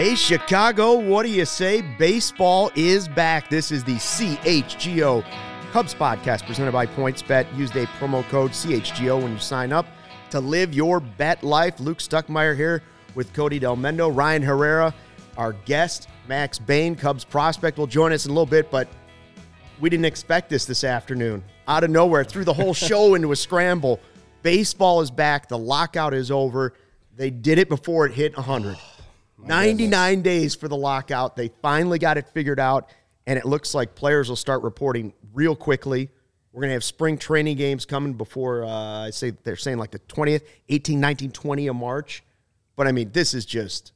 Hey, Chicago, what do you say? Baseball is back. This is the CHGO Cubs podcast presented by PointsBet. Use a promo code CHGO when you sign up to live your bet life. Luke Stuckmeyer here with Cody Delmendo. Ryan Herrera, our guest, Max Bain, Cubs prospect, will join us in a little bit, but we didn't expect this this afternoon. Out of nowhere, threw the whole show into a scramble. Baseball is back. The lockout is over. They did it before it hit 100. 99 days for the lockout. They finally got it figured out, and it looks like players will start reporting real quickly. We're going to have spring training games coming before, uh, I say they're saying like the 20th, 18, 19, 20 of March. But I mean, this is just.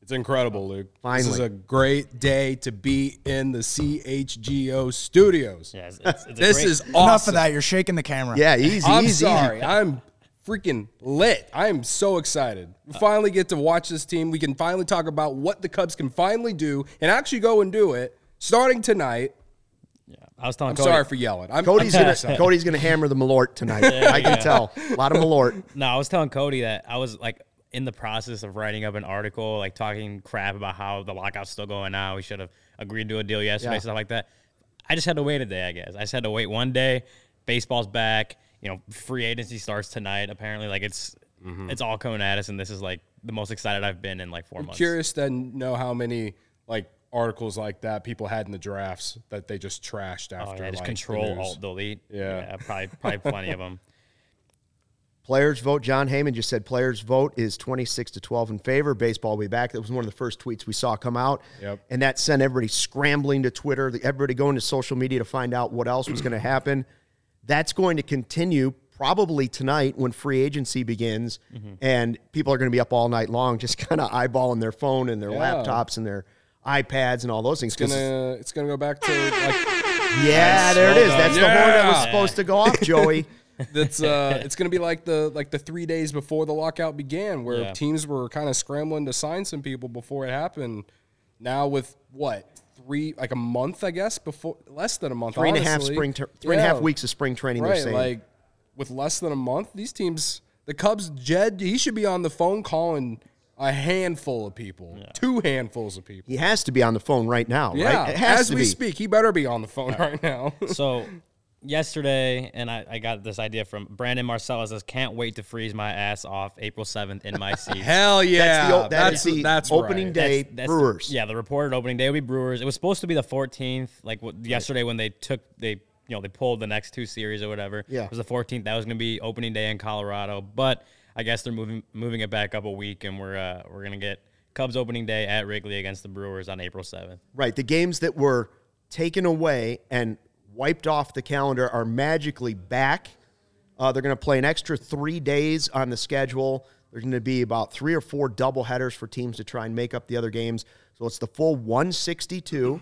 It's incredible, Luke. Finally. This is a great day to be in the CHGO studios. Yeah, it's, it's, it's This great- is awesome. Enough of that. You're shaking the camera. Yeah, easy, I'm easy, sorry. easy. I'm freaking lit. I am so excited. We uh. finally get to watch this team. We can finally talk about what the Cubs can finally do and actually go and do it starting tonight. Yeah, I was telling I'm Cody, sorry for yelling. I'm, Cody's I'm gonna. Cody's gonna hammer the Malort tonight. I can tell. A lot of Malort. No, I was telling Cody that I was like in the process of writing up an article, like talking crap about how the lockout's still going on. We should have agreed to a deal yesterday, Yeah. stuff like that. I just had to wait a day, I guess. I just had to wait one day. Baseball's back. You know, free agency starts tonight. Apparently, like it's mm-hmm. it's all coming at us, and this is like the most excited I've been in like 4 months. curious to know how many like articles like that people had in the drafts that they just trashed Oh after. yeah, just like, control news. alt delete. Yeah. probably probably plenty of them. Players vote. Jon Heyman just said players vote is 26 to 12 in favor. Baseball will be back. That was one of the first tweets we saw come out. Yep. And that sent everybody scrambling to Twitter, everybody going to social media to find out what else was going to happen. That's going to continue probably tonight when free agency begins. And people are going to be up all night long just kind of eyeballing their phone and their Yeah. laptops and their iPads and all those things. It's 'Cause- gonna it's gonna go back to like yeah, there it is. well That's done. the horn that was supposed to go off, Joey. that's uh it's gonna be like the like the three days before the lockout began where Yeah. teams were kind of scrambling to sign some people before it happened. Now with what three like a month I guess before less than a month Three and a half honestly. spring, tr- three and a half Yeah. weeks of spring training. they're right saying. like with less than a month these teams the Cubs Jed he should be on the phone calling a handful of people two handfuls of people he has to be on the phone right now, yeah right? It has as to we be. speak he better be on the phone right now so yesterday, and I, I got this idea from Brandon Marcellus says, "Can't wait to freeze my ass off April seventh in my seat." hell yeah That's the, o- that that's the that's opening right. day That's- that's- Brewers. yeah, the reported opening day would be Brewers. It was supposed to be the 14th, like what, yesterday when they took they you know they pulled the next two series or whatever. Yeah. it was the 14th. That was going to be opening day in Colorado, but I guess they're moving moving it back up a week, and we're uh, we're gonna get Cubs opening day at Wrigley against the Brewers on April 7th. Right. The games that were taken away and wiped off the calendar are magically back. Uh, they're going to play an extra three days on the schedule. There's going to be about three or four double headers for teams to try and make up the other games. So it's the full 162.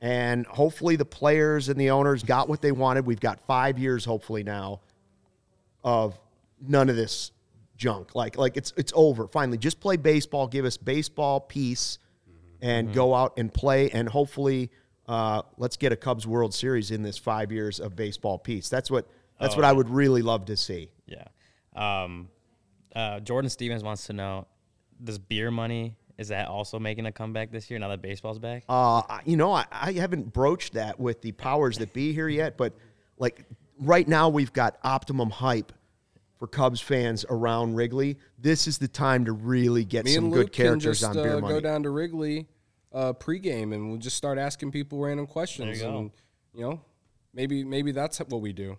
And hopefully the players and the owners got what they wanted. We've got five years, hopefully, now of none of this junk. Like like it's it's over. Finally, just play baseball. Give us baseball peace, and go out and play. And hopefully, uh, let's get a Cubs World Series in this five years of baseball peace. That's what that's what I would really love to see. Yeah. Um, uh, Jordan Stevens wants to know: Does beer money is that also making a comeback this year now that baseball's back? Uh, you know, I, I haven't broached that with the powers that be here yet, but like right now, we've got optimum hype for Cubs fans around Wrigley. This is the time to really get Me some good Luke can characters just on beer uh, money. go down to Wrigley uh, pregame, and we'll just start asking people random questions. go. And you know, maybe maybe that's what we do.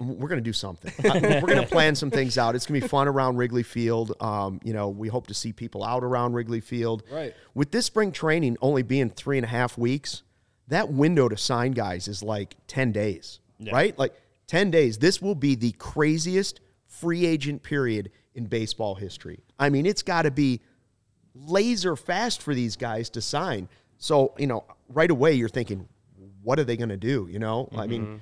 we're going to do something. Uh, we're going to plan some things out. It's going to be fun around Wrigley Field. Um, you know, we hope to see people out around Wrigley Field. Right. With this spring training only being three and a half weeks, that window to sign guys is like 10 days, right? Like 10 days. This will be the craziest free agent period in baseball history. I mean, it's got to be laser fast for these guys to sign. So, you know, right away you're thinking, what are they going to do? You know, I mean, mm-hmm.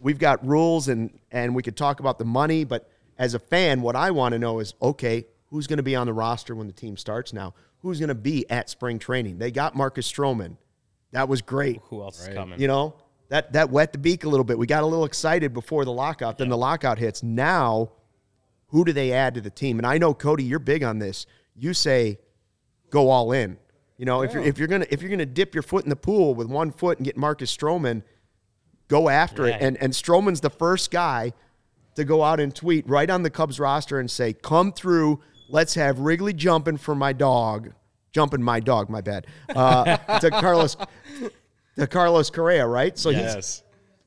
we've got rules and and we could talk about the money, but as a fan, what I want to know is okay, who's going to be on the roster when the team starts now? Who's going to be at spring training? They got Marcus Stroman. That was great. Who else is coming? You know, that that wet the beak a little bit. We got a little excited before the lockout. Then the lockout hits. Now, who do they add to the team? And I know Cody, you're big on this. You say go all in. You know, if you're if you're gonna if you're gonna dip your foot in the pool with one foot and get Marcus Stroman, go after it. And and Stroman's the first guy to go out and tweet right on the Cubs roster and say, "Come through. Let's have Wrigley jumping for my dog, jumping my dog. My bad." Uh, to Carlos, to Carlos Correa, right? So he's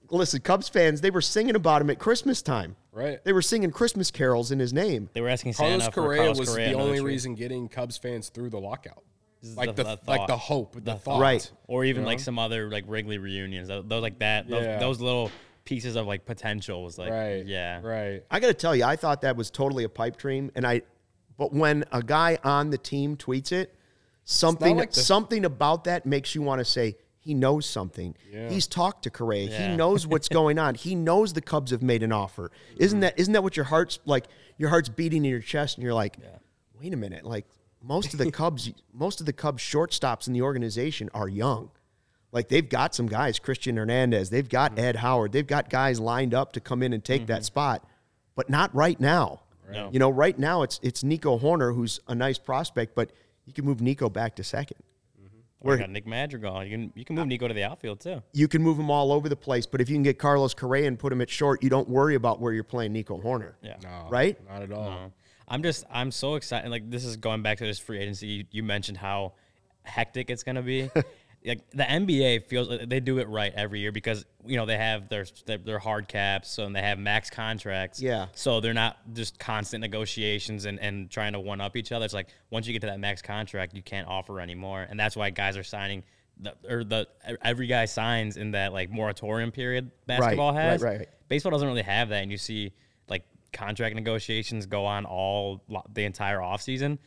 listen, Cubs fans, they were singing about him at Christmas time. Right. They were singing Christmas carols in his name. They were asking Carlos Santa for Correa Carlos was Correa the another only trade. reason getting Cubs fans through the lockout. This is Like the, the like thought. the hope, the, The thought. Right. or even like some other like Wrigley reunions. Those, those like that. Those, Yeah. those little pieces of like potential was like Right. yeah. Right. I got to tell you, I thought that was totally a pipe dream, and I. But when a guy on the team tweets it, something like the- something about that makes you want to say he knows something. He's talked to Correa. Yeah. He knows what's going on. He knows the Cubs have made an offer. Isn't mm-hmm. that isn't that what your heart's like? Your heart's beating in your chest, and you're like, wait a minute, like most of the Cubs, most of the Cubs shortstops in the organization are young. Like they've got some guys, Christian Hernandez, they've got mm-hmm. Ed Howard, they've got guys lined up to come in and take that mm-hmm. spot, but not right now. No. You know, right now it's it's Nico Hoerner who's a nice prospect, but you can move Nico back to second. Or you got Nick Madrigal. You can you can move Nico to the outfield too. You can move him all over the place, but if you can get Carlos Correa and put him at short, you don't worry about where you're playing Nico Hoerner. Yeah. No, Right? Not at all. No. I'm just I'm so excited. Like this is going back to this free agency. You, you mentioned how hectic it's gonna be. like the NBA feels uh, they do it right every year because you know they have their their, their hard caps, and they have max contracts. Yeah. So they're not just constant negotiations and, and trying to one up each other. It's like once you get to that max contract, you can't offer anymore, and that's why guys are signing. The, or the every guy signs in that like moratorium period basketball right, has. right, right. Baseball doesn't really have that, and you see like contract negotiations go on all the entire offseason.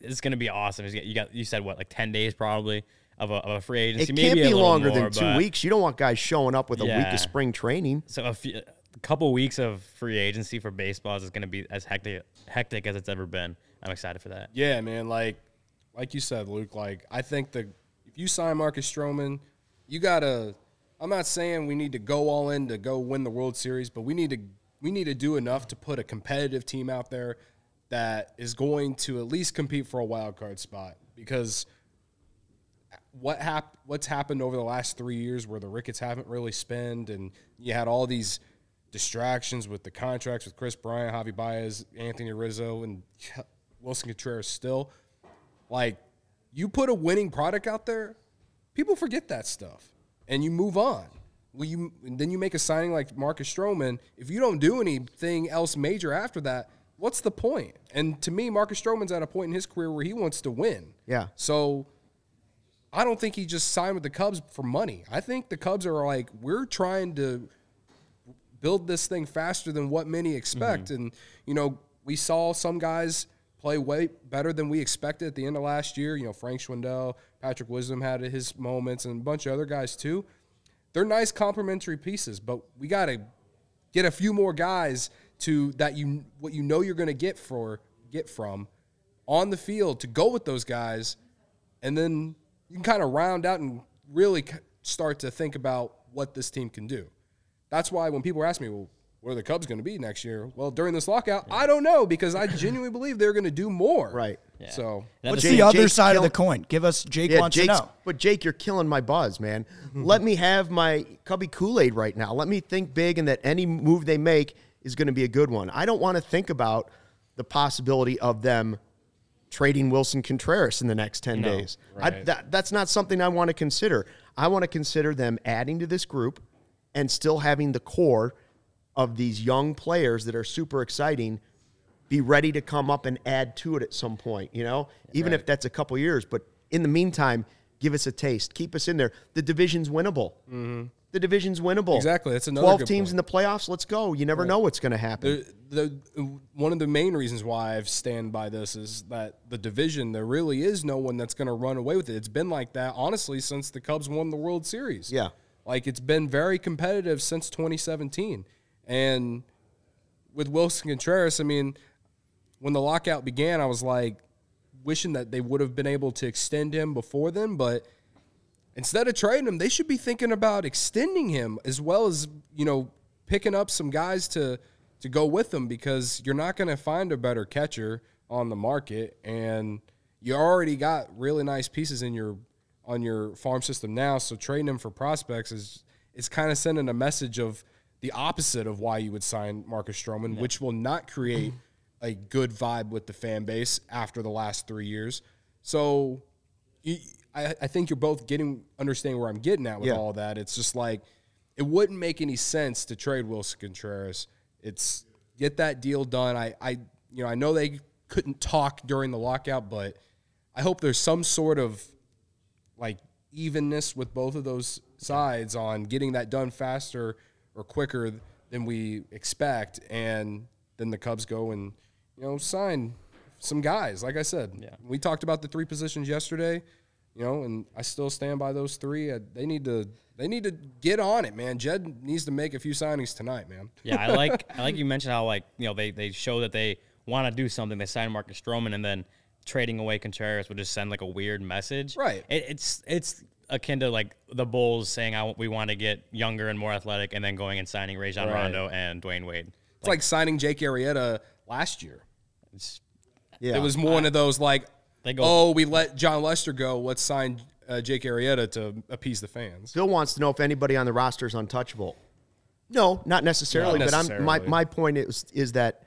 It's going to be awesome. You got you said what like ten days probably of a, of a free agency. It can't a be little longer more, than two weeks. You don't want guys showing up with a week of spring training. So a, few, a couple weeks of free agency for baseball is going to be as hectic hectic as it's ever been. I'm excited for that. Yeah, man. Like, like you said, Luke. Like, I think the if you sign Marcus Stroman, you gotta. I'm not saying we need to go all in to go win the World Series, but we need to we need to do enough to put a competitive team out there that is going to at least compete for a wild card spot. Because what hap- what's happened over the last three years where the Ricketts haven't really spent, and you had all these distractions with the contracts with Kris Bryant, Javi Baez, Anthony Rizzo, and Willson Contreras still. Like, you put a winning product out there, people forget that stuff, and you move on. Well, you and then you make a signing like Marcus Stroman. If you don't do anything else major after that, what's the point? And to me, Marcus Stroman's at a point in his career where he wants to win. Yeah. So I don't think he just signed with the Cubs for money. I think the Cubs are like, we're trying to build this thing faster than what many expect. Mm-hmm. And, you know, we saw some guys play way better than we expected at the end of last year. You know, Frank Schwindel, Patrick Wisdom had his moments, and a bunch of other guys too. They're nice complementary pieces, but we got to get a few more guys to that you what you know you're going to get for get from on the field to go with those guys, and then you can kind of round out and really start to think about what this team can do. That's why when people ask me, well, where are the Cubs going to be next year? Well, during this lockout, I don't know because I genuinely believe they're going to do more. Right. So And What's the the other Jake's side of the coin? Give us Jake Yeah, wants Jake's, to know. but Jake, you're killing my buzz, man. Let me have my Cubby Kool Aid right now. Let me think big, and that any move they make is going to be a good one. I don't want to think about the possibility of them trading Willson Contreras in the next ten days. I, that, that's not something I want to consider. I want to consider them adding to this group and still having the core of these young players that are super exciting be ready to come up and add to it at some point, you know, even if that's a couple years. But in the meantime, give us a taste, keep us in there. The division's winnable. Mm-hmm. The division's winnable. Exactly. That's another Twelve teams point. in the playoffs. Let's go. You never know what's going to happen. the, the uh, one of the main reasons why I've stand by this is that the division there really is no one that's going to run away with it. It's been like that honestly since the Cubs won the World Series. Yeah. like it's been very competitive since 2017, and with Willson Contreras, I mean, when the lockout began, I was like wishing that they would have been able to extend him before then, but instead of trading him, they should be thinking about extending him as well as you know picking up some guys to to go with him because you're not going to find a better catcher on the market, and you already got really nice pieces in your on your farm system now. So trading them for prospects is it's kind of sending a message of the opposite of why you would sign Marcus Stroman, which will not create a good vibe with the fan base after the last three years. So I, I think you're both getting understanding where I'm getting at with Yeah. all that. It's just like it wouldn't make any sense to trade Willson Contreras. It's get that deal done. I, I you know I know they couldn't talk during the lockout, but I hope there's some sort of like evenness with both of those sides on getting that done faster or quicker than we expect, and then the Cubs go and you know sign some guys. Like I said, Yeah. we talked about the three positions yesterday, you know, and I still stand by those three. Uh, They need to they need to get on it, man. Jed needs to make a few signings tonight, man. Yeah, I like I like you mentioned how like you know they they show that they want to do something. They sign Marcus Stroman and then trading away Contreras would just send like a weird message. Right. It, it's it's akin to like the Bulls saying I, we want to get younger and more athletic, and then going and signing Rajon Right. Rondo and Dwyane Wade. It's like, signing Jake Arrieta last year. It's, yeah. It was more one of those like, They go- oh, we let Jon Lester go. Let's sign uh, Jake Arrieta to appease the fans. Phil wants to know if anybody on the roster is untouchable. No, not necessarily. Not but I'm my my point is is that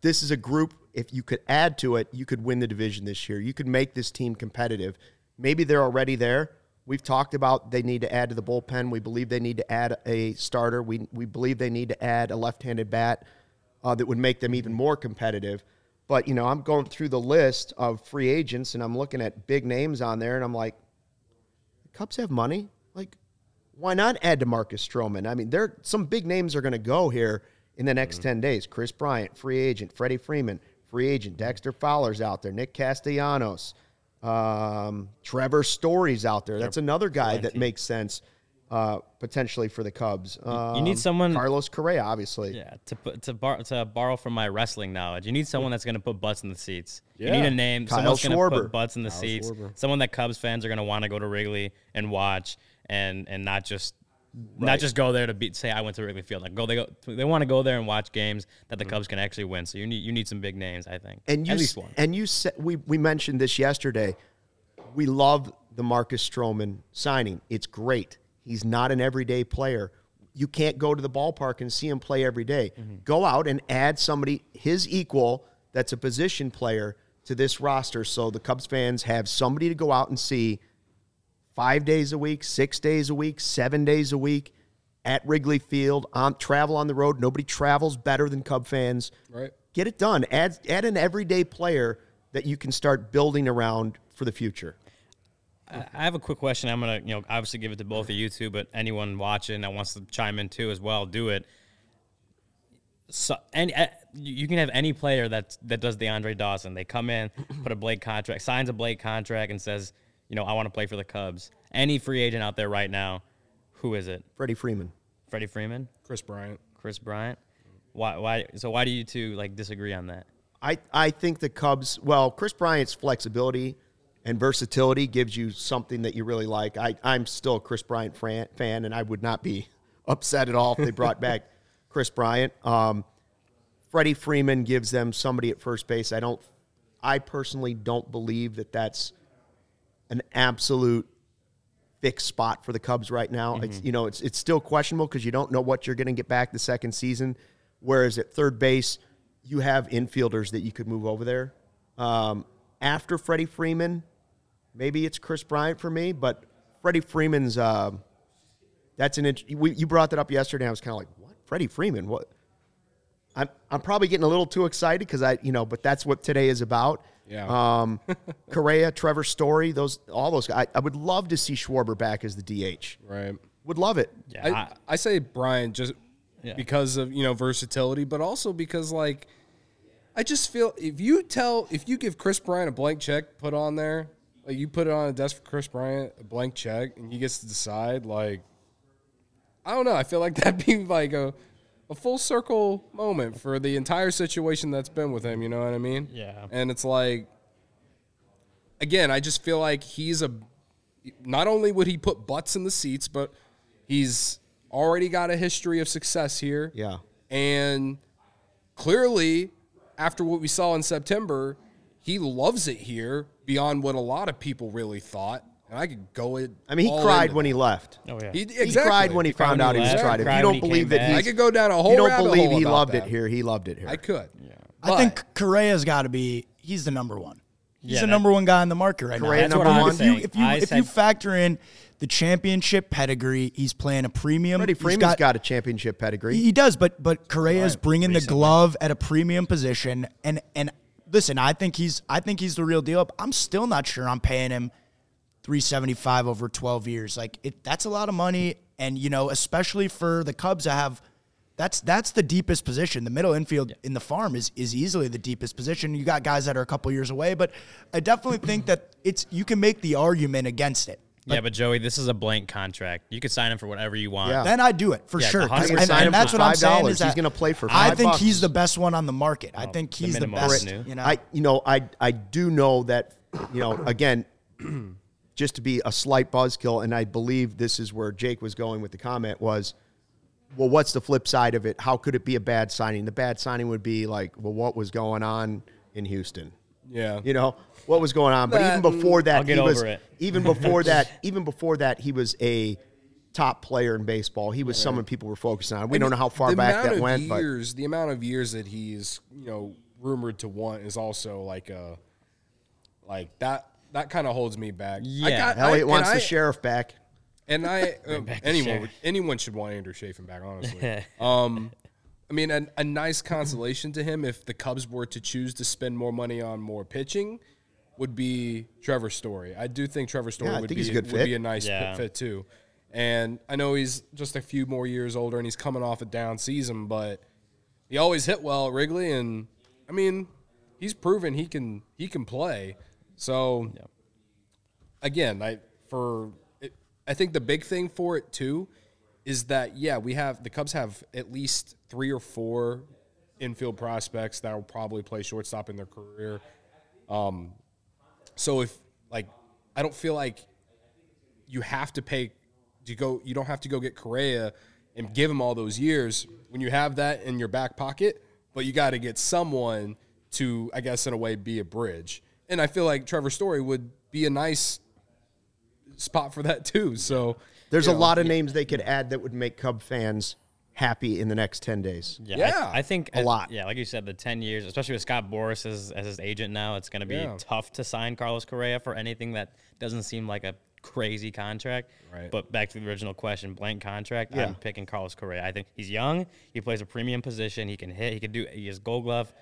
this is a group. If you could add to it, you could win the division this year. You could make this team competitive. Maybe they're already there. We've talked about they need to add to the bullpen. We believe they need to add a starter. We we believe they need to add a left-handed bat uh, that would make them even more competitive. But you know, I'm going through the list of free agents and I'm looking at big names on there, and I'm like, the Cubs have money. Like, why not add to Marcus Stroman? I mean, there some big names are going to go here in the next ten days. Kris Bryant, free agent. Freddie Freeman, free agent. Dexter Fowler's out there. Nick Castellanos, um, Trevor Story's out there. That's another guy that makes sense uh, potentially for the Cubs. you need Um, someone- Carlos Correa, obviously. yeah, to put to bar, to borrow from my wrestling knowledge, you need someone that's going to put butts in the seats. You need a name, Kyle someone's going to put butts in the seats. Someone that Cubs fans are going to want to go to Wrigley and watch, and and not just not just go there to beat. Say I went to Wrigley Field. Like go they go they want to go there and watch games that the Cubs can actually win. So you need you need some big names. I think And you at s- least one. And you said we we mentioned this yesterday. We love the Marcus Stroman signing. It's great. He's not an everyday player. You can't go to the ballpark and see him play every day. Mm-hmm. Go out and add somebody his equal that's a position player to this roster so the Cubs fans have somebody to go out and see 5 days a week, 6 days a week, 7 days a week at Wrigley Field on travel on the road. Nobody travels better than Cub fans. Right. Get it done. Add add an everyday player that you can start building around for the future. I I have a quick question. I'm gonna, you know, obviously give it to both of you two, but anyone watching that wants to chime in too as well, do it. So, any uh, you you can have any player that that does the Andre Dawson. They come in, put a Blake contract, signs a Blake contract, and says, you know, I want to play for the Cubs. Any free agent out there right now, who is it? Freddie Freeman. Freddie Freeman, Kris Bryant. Kris Bryant. Why? Why? So why do you two like disagree on that? I, I think the Cubs, well, Kris Bryant's flexibility and versatility gives you something that you really like. I, I'm still a Kris Bryant fan, fan, and I would not be upset at all if they brought back Kris Bryant. Um, Freddie Freeman gives them somebody at first base. I don't, I personally don't believe that that's an absolute fixed spot for the Cubs right now. It's you know it's it's still questionable because you don't know what you're going to get back the second season. Whereas at third base, you have infielders that you could move over there. Um, after Freddie Freeman, maybe it's Kris Bryant for me, but Freddie Freeman's uh, that's an int- we, you brought that up yesterday. I was kind of like, what? Freddie Freeman? What? I'm I'm probably getting a little too excited because I you know, but that's what today is about. Yeah. Um, Correa, Trevor Story, those all those guys. I, I would love to see Schwarber back as the DH. Right. Would love it. Yeah, I, I- I say Bryant just Yeah. because of you know versatility, but also because like I just feel if you tell if you give Kris Bryant a blank check put on there, like you put it on a desk for Kris Bryant a blank check and he gets to decide, like I don't know, I feel like that'd be like a a full circle moment for the entire situation that's been with him. You know what I mean? Yeah. And it's like again, I just feel like he's a not only would he put butts in the seats, but he's already got a history of success here. Yeah. And clearly, after what we saw in September, he loves it here beyond what a lot of people really thought. And I could go it. I mean, he cried into when he left. Oh yeah. He, He cried when he, cried found out he he was tried. If you don't believe that back. he's, I could go down a whole. you don't rabbit believe hole he loved that. it here. He loved it here. I could. Yeah. I think Correa's got to be. He's the number one. He's Yeah, the number one guy in the market right Correa now. number If you- one? If you if you I if you factor in the championship pedigree, he's playing a premium. Freddie He's Freeman's got, a championship pedigree. He does, but but Correa's Right, bringing the glove at a premium position, and and listen, I think he's I think he's the real deal. I'm still not sure I'm paying him 375 over 12 years. Like it, that's a lot of money, and you know, especially for the Cubs to have. That's that's the deepest position. The middle infield in the farm is is easily the deepest position. You got guys that are a couple years away, but I definitely think that it's you can make the argument against it. Yeah, but Joey, this is a blank contract. You could sign him for whatever you want. Yeah. Then I do it for Yeah, sure. the hundred And, and that's what I'm saying is that he's gonna play for I think bucks. he's the best one on the market. I think he's the, minimum best. is new. You know, I you know I I do know that you know again just to be a slight buzzkill and I believe this is where Jake was going with the comment was well what's the flip side of it how could it be a bad signing the bad signing would be like well what was going on in Houston Yeah. you know what was going on but even before that I'll get he was it. even before that even before that he was a top player in baseball he was someone people were focusing on we don't know how far back that of went but years, the amount of years that he's you know rumored to want is also like a like that. That kind of holds me back. I Yeah. got, Elliot I, and wants I, the sheriff back and I uh, anyone would, anyone should want Andrew Chafin back. Honestly, um, I mean, a, a nice consolation to him if the Cubs were to choose to spend more money on more pitching would be Trevor Story. I do think Trevor Story Yeah, would think be a good would fit. be a nice Yeah. fit too. And I know he's just a few more years older and he's coming off a down season, but he always hit well at Wrigley, and I mean, he's proven he can he can play. So yeah. again, I for it, I think the big thing for it too is that yeah, we have the Cubs have at least three or four infield prospects that will probably play shortstop in their career. Um, so if like I don't feel like you have to pay you go you don't have to go get Correa and give him all those years when you have that in your back pocket, but you got to get someone to I guess in a way be a bridge. And I feel like Trevor Story would be a nice spot for that too. So There's a know, lot of names they could add that would make Cub fans happy in the next 10 days. Yeah, Yeah. I, I think A lot. Yeah, like you said, the ten years, especially with Scott Boras as, as his agent now, it's going to be Yeah. tough to sign Carlos Correa for anything that doesn't seem like a crazy contract. Right. But back to the original question, blank contract. Yeah. I'm picking Carlos Correa. I think he's young. He plays a premium position. He can hit. He can do. He has Gold Glove.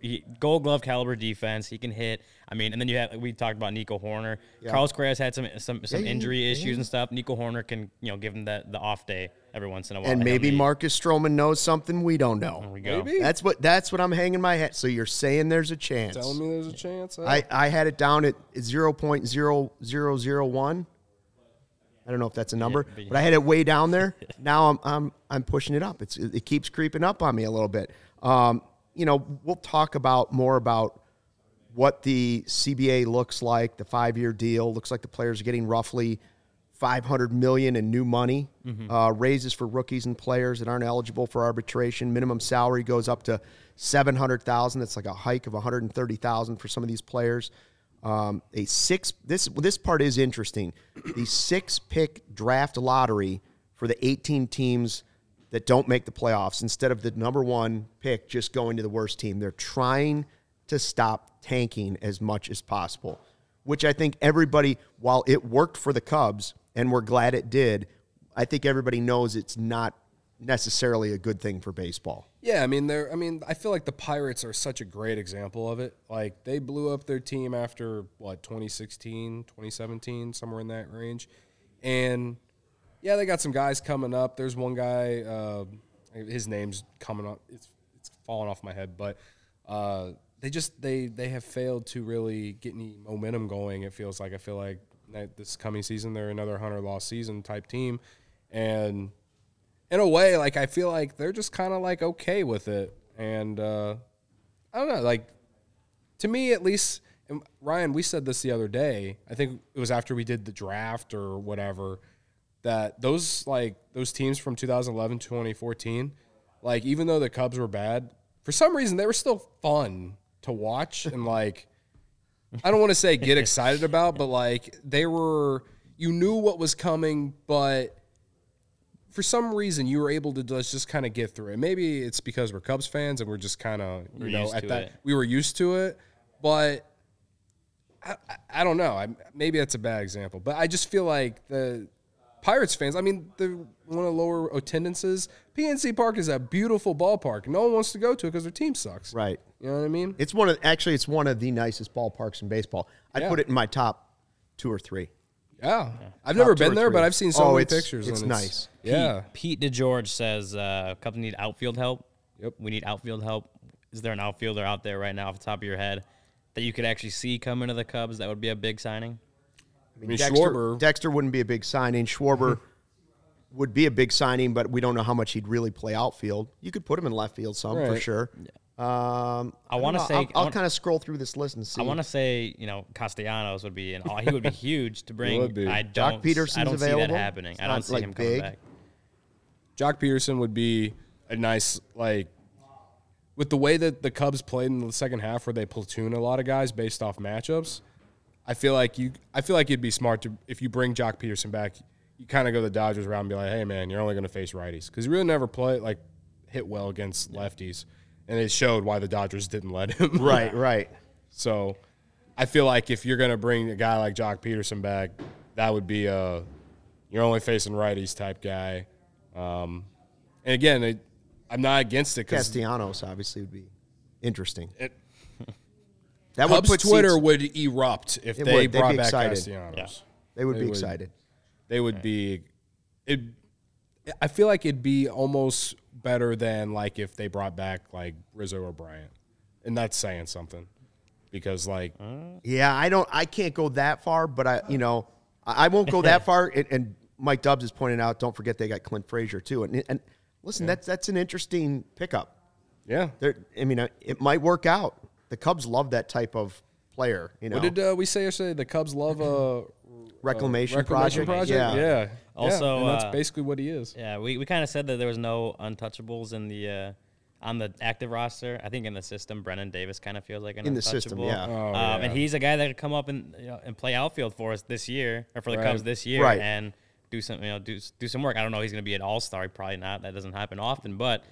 He, gold glove caliber defense. He can hit. I mean, and then you have we talked about Nico Hoerner. Carlos Correa's had some some, some yeah, injury yeah. issues and stuff. Nico Hoerner can you know give him that the off day every once in a while. And maybe. Marcus Stroman knows something we don't know. There we go. Maybe. That's what that's what I'm hanging my head. So you're saying there's a chance. telling me there's a chance. I, I had it down at 0.0001. I don't know if that's a number, but I had it way down there. now I'm I'm I'm pushing it up. It's it keeps creeping up on me a little bit. Um, you know, we'll talk about more about what the CBA looks like, the five year deal. Looks like the players are getting roughly 500 million in new money, uh, raises for rookies and players that aren't eligible for arbitration. Minimum salary goes up to 700,000. That's like a hike of 130,000 for some of these players. Um, a six. This this part is interesting. The six pick draft lottery for the 18 teams that don't make the playoffs instead of the number one pick just going to the worst team. They're trying to stop tanking as much as possible, which I think everybody, while it worked for the Cubs and we're glad it did, I think everybody knows it's not necessarily a good thing for baseball. Yeah, I mean they're I mean I feel like the Pirates are such a great example of it. Like they blew up their team after what 2016, 2017, somewhere in that range. And yeah, they got some guys coming up. There's one guy uh, his name's coming up. It's it's falling off my head, but uh, they just they they have failed to really get any momentum going. It feels like I feel like this coming season they're another hundred loss season type team, and in a way, like I feel like they're just kind of like okay with it, and uh, I don't know, like to me at least. Ryan, we said this the other day. I think it was after we did the draft or whatever that those like those teams from 2011 2014 like even though the cubs were bad for some reason they were still fun to watch and like i don't want to say get excited about but like they were you knew what was coming but for some reason you were able to just, just kind of get through it maybe it's because we're cubs fans and we're just kind of you We're know at that it. we were used to it but I, I- I don't know. I, maybe that's a bad example, but I just feel like the Pirates fans. I mean, they're one of the lower attendances. PNC Park is a beautiful ballpark. No one wants to go to it because their team sucks. Right. You know what I mean? It's one of actually it's one of the nicest ballparks in baseball. I'd Yeah. put it in my top two or three. Yeah. I've never Top two been or there, but. I've seen so Oh, many it's- pictures. it's and nice. Yeah. Pete DeGeorge says uh, Cubs need outfield help. Yep. We need outfield help. Is there an outfielder out there right now off the top of your head that you could actually see come into the Cubs that would be a big signing? I mean, Dexter, Schwarber. Dexter wouldn't be a big signing. Schwarber would be a big signing, but we don't know how much he'd really play outfield. You could put him in left field some for Right. sure. Um, I wanna say- I'll, I I'll want- kind of scroll through this list and see. I want to say, you know, Castellanos would be an he would be huge to bring. would be. I Joc don't. Pederson's I don't see available. that happening. It's I don't not, see like, him coming big. back. Joc Pederson would be a nice like with the way that the Cubs played in the second half, where they platoon a lot of guys based off matchups. I feel like you. I feel like it'd be smart to if you bring Joc Pederson back, you kind of go the Dodgers route and be like, "Hey, man, you're only going to face righties," because he really never play like hit well against lefties, and it showed why the Dodgers didn't let him. right, right. So I feel like if you're going to bring a guy like Joc Pederson back, that would be a you're only facing righties type guy. Um, and again, it, I'm not against it because Castellanos obviously would be interesting. It- that would Cubs put Twitter seats- would erupt if It they would. Brought back excited. Castellanos. They would they be would. excited. They would be. It. I feel like it'd be almost better than like if they brought back like Rizzo or Bryant, and that's saying something, because like Yeah, I don't. I can't go that far, but I, you know, I, I won't go that far. And, and Mike Dubs is pointing out. Don't forget they got Clint Frazier too. And and listen, that's that's an interesting pickup. yeah. There, I mean, uh, it might work out. The Cubs love that type of player. You know, What did uh, we say yesterday? The Cubs love a reclamation, reclamation project. project. Yeah. yeah. Also, yeah, and that's uh, basically what he is. Yeah, we, we kind of said that there was no untouchables in the uh, on the active roster. I think in the system, Brennen Davis kind of feels like an In the system, yeah. Oh, um, yeah. And he's a guy that could come up and you know, and play outfield for us this year or for the Right. Cubs this year Right. and do some you know do do some work. I don't know. if He's going to be an all star. Probably not. That doesn't happen often, but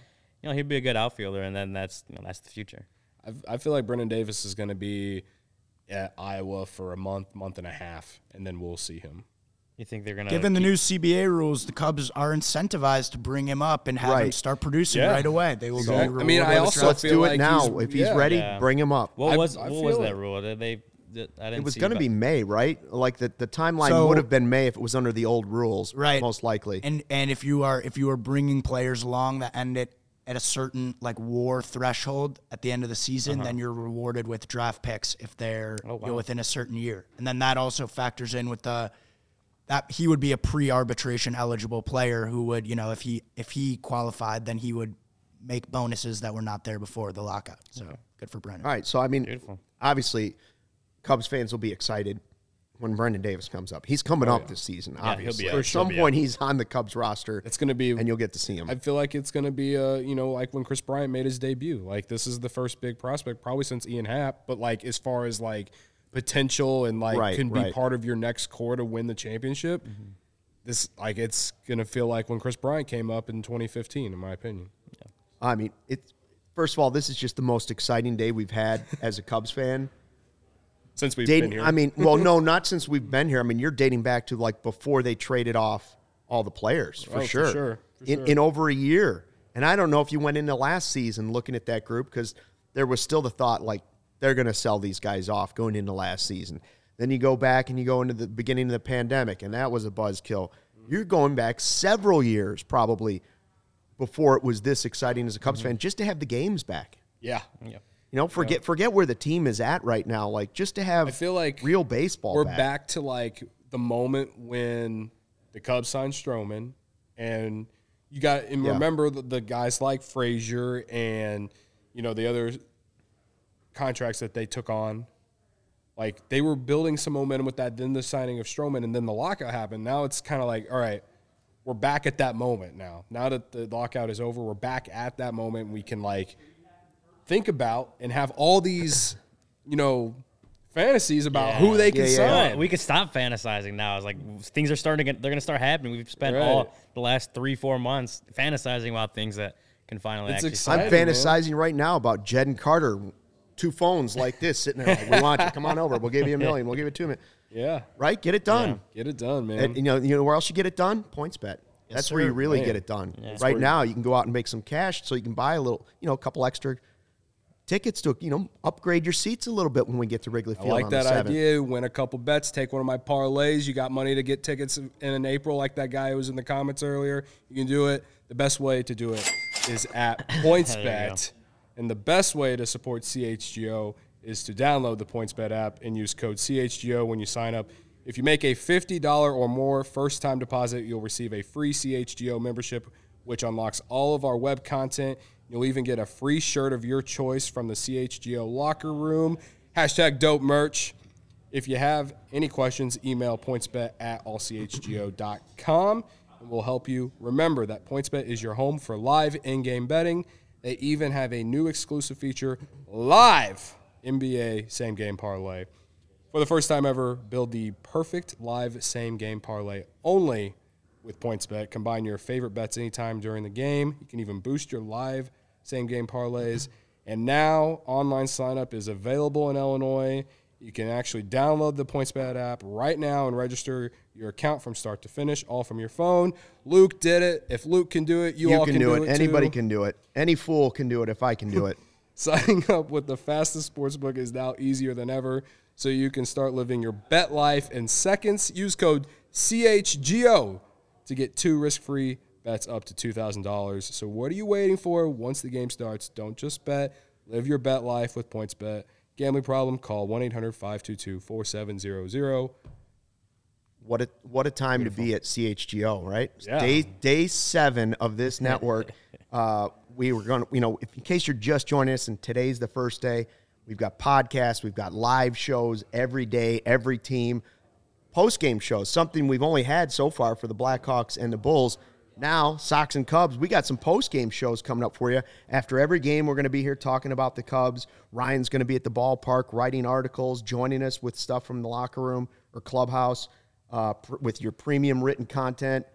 you know he'd be a good outfielder, and then that's you know that's the future. I, I feel like Brennen Davis is going to be at Iowa for a month, month and a half, and then we'll see him. You think they're going to Given the new CBA rules, the Cubs are incentivized to bring him up and have him start producing Yeah. right away. They will Exactly. be I mean, I with also draft Let's feel do it like now. he's- If he's yeah. ready, Yeah. bring him up. What I- was I what was feel that it. rule? Did they? Did, I didn't It was see going to but- be May, right? Like the, the timeline So- would have been May if it was under the old rules, right Most likely. and and if you are if you are bringing players along that end it at a certain like war threshold at the end of the season Uh-huh. then you're rewarded with draft picks if they're Oh, you know, within a certain year and then that also factors in with the that he would be a pre-arbitration eligible player who would, you know, if he if he qualified, then he would make bonuses that were not there before the lockout. So good for Brennen. All right, so I mean, obviously, Cubs fans will be excited when Brennen Davis comes up. He's coming up this season. be Obviously, at some He'll point he's on the Cubs roster. It's going to be and you'll get to see him. I feel like it's going to be, uh, you know, like when Kris Bryant made his debut. Like this is the first big prospect probably since Ian Happ. But like as far as like potential and like Right, can be right. part of your next core to win the championship, this like it's going to feel like when Kris Bryant came up in 2015, in my opinion. I mean, it's first of all, this is just the most exciting day we've had as a Cubs fan. Since we've Dating, been here, I mean, well, no, not since we've been here. I mean, you're dating back to like before they traded off all the players for Oh, for sure, sure, for in, sure. in over a year. And I don't know if you went into last season looking at that group because there was still the thought like they're going to sell these guys off going into last season. Then you go back and you go into the beginning of the pandemic, and that was a buzzkill. You're going back several years probably before it was this exciting as a Cubs mm-hmm. fan just to have the games back. Yeah. Yeah, You know, forget forget where the team is at right now. Like just to have I feel like real baseball. We're back. back. to like the moment when the Cubs signed Stroman, and you got and Yeah. remember the, the guys like Frazier and you know the other contracts that they took on. Like they were building some momentum with that. Then the signing of Stroman, and then the lockout happened. Now it's kind of like, all right, we're back at that moment now. Now that the lockout is over, we're back at that moment. We can like think about and have all these, you know, fantasies about who they can Yeah, yeah, sign. we could stop fantasizing now. It's like things are starting to get, they're going to start happening. We've spent Right. all the last three, four months fantasizing about things that can finally It's actually exciting. I'm man. fantasizing right now about Jed and Carter, two phones like this sitting there. Like, we want you. Come on over. We'll give you a million. We'll give you two million. Yeah, Right? Get it done. get it done, man. And, you know, you know where else you get it done? Points bet. That's where you really Man. get it done. where Right now, you can go out and make some cash, so you can buy a little, you know, a couple extra tickets to, you know, upgrade your seats a little bit when we get to Wrigley Field. I like that idea. Win a couple bets, take one of my parlays. You got money to get tickets in, in April, like that guy who was in the comments earlier. You can do it. The best way to do it is at PointsBet, and the best way to support CHGO is to download the PointsBet app and use code CHGO when you sign up. If you make a $50 or more first-time deposit, you'll receive a free CHGO membership, which unlocks all of our web content. You'll even get a free shirt of your choice from the CHGO locker room. Hashtag dope merch. If you have any questions, email pointsbet at allchgo.com and we'll help you. Remember that PointsBet is your home for live in-game betting. They even have a new exclusive feature, live NBA same game parlay. For the first time ever, build the perfect live same game parlay only with PointsBet. Combine your favorite bets anytime during the game. You can even boost your live same game parlays. And now online signup is available in Illinois. You can actually download the PointsBet app right now and register your account from start to finish, all from your phone. Luke did it. If Luke can do it, you, You all can, do it. Anybody too. can do it. Any fool can do it if I can do it. Signing up with the fastest sportsbook is now easier than ever, so you can start living your bet life in seconds. Use code CHGO to get two risk-free bets up to $2,000. So what are you waiting for? Once the game starts, don't just bet. Live your bet life with PointsBet. Gambling problem? Call 1-800-522-4700. What a what a time to be at CHGO, right? Yeah. Day day seven of this network. uh, we were going to, you know, if, in case you're just joining us, and today's the first day, we've got podcasts, we've got live shows every day, every team, post game shows, something we've only had so far for the Blackhawks and the Bulls. Now, Sox and Cubs, we got some post game shows coming up for you. After every game, we're going to be here talking about the Cubs. Ryan's going to be at the ballpark writing articles, joining us with stuff from the locker room or clubhouse uh, pr- with your premium written content.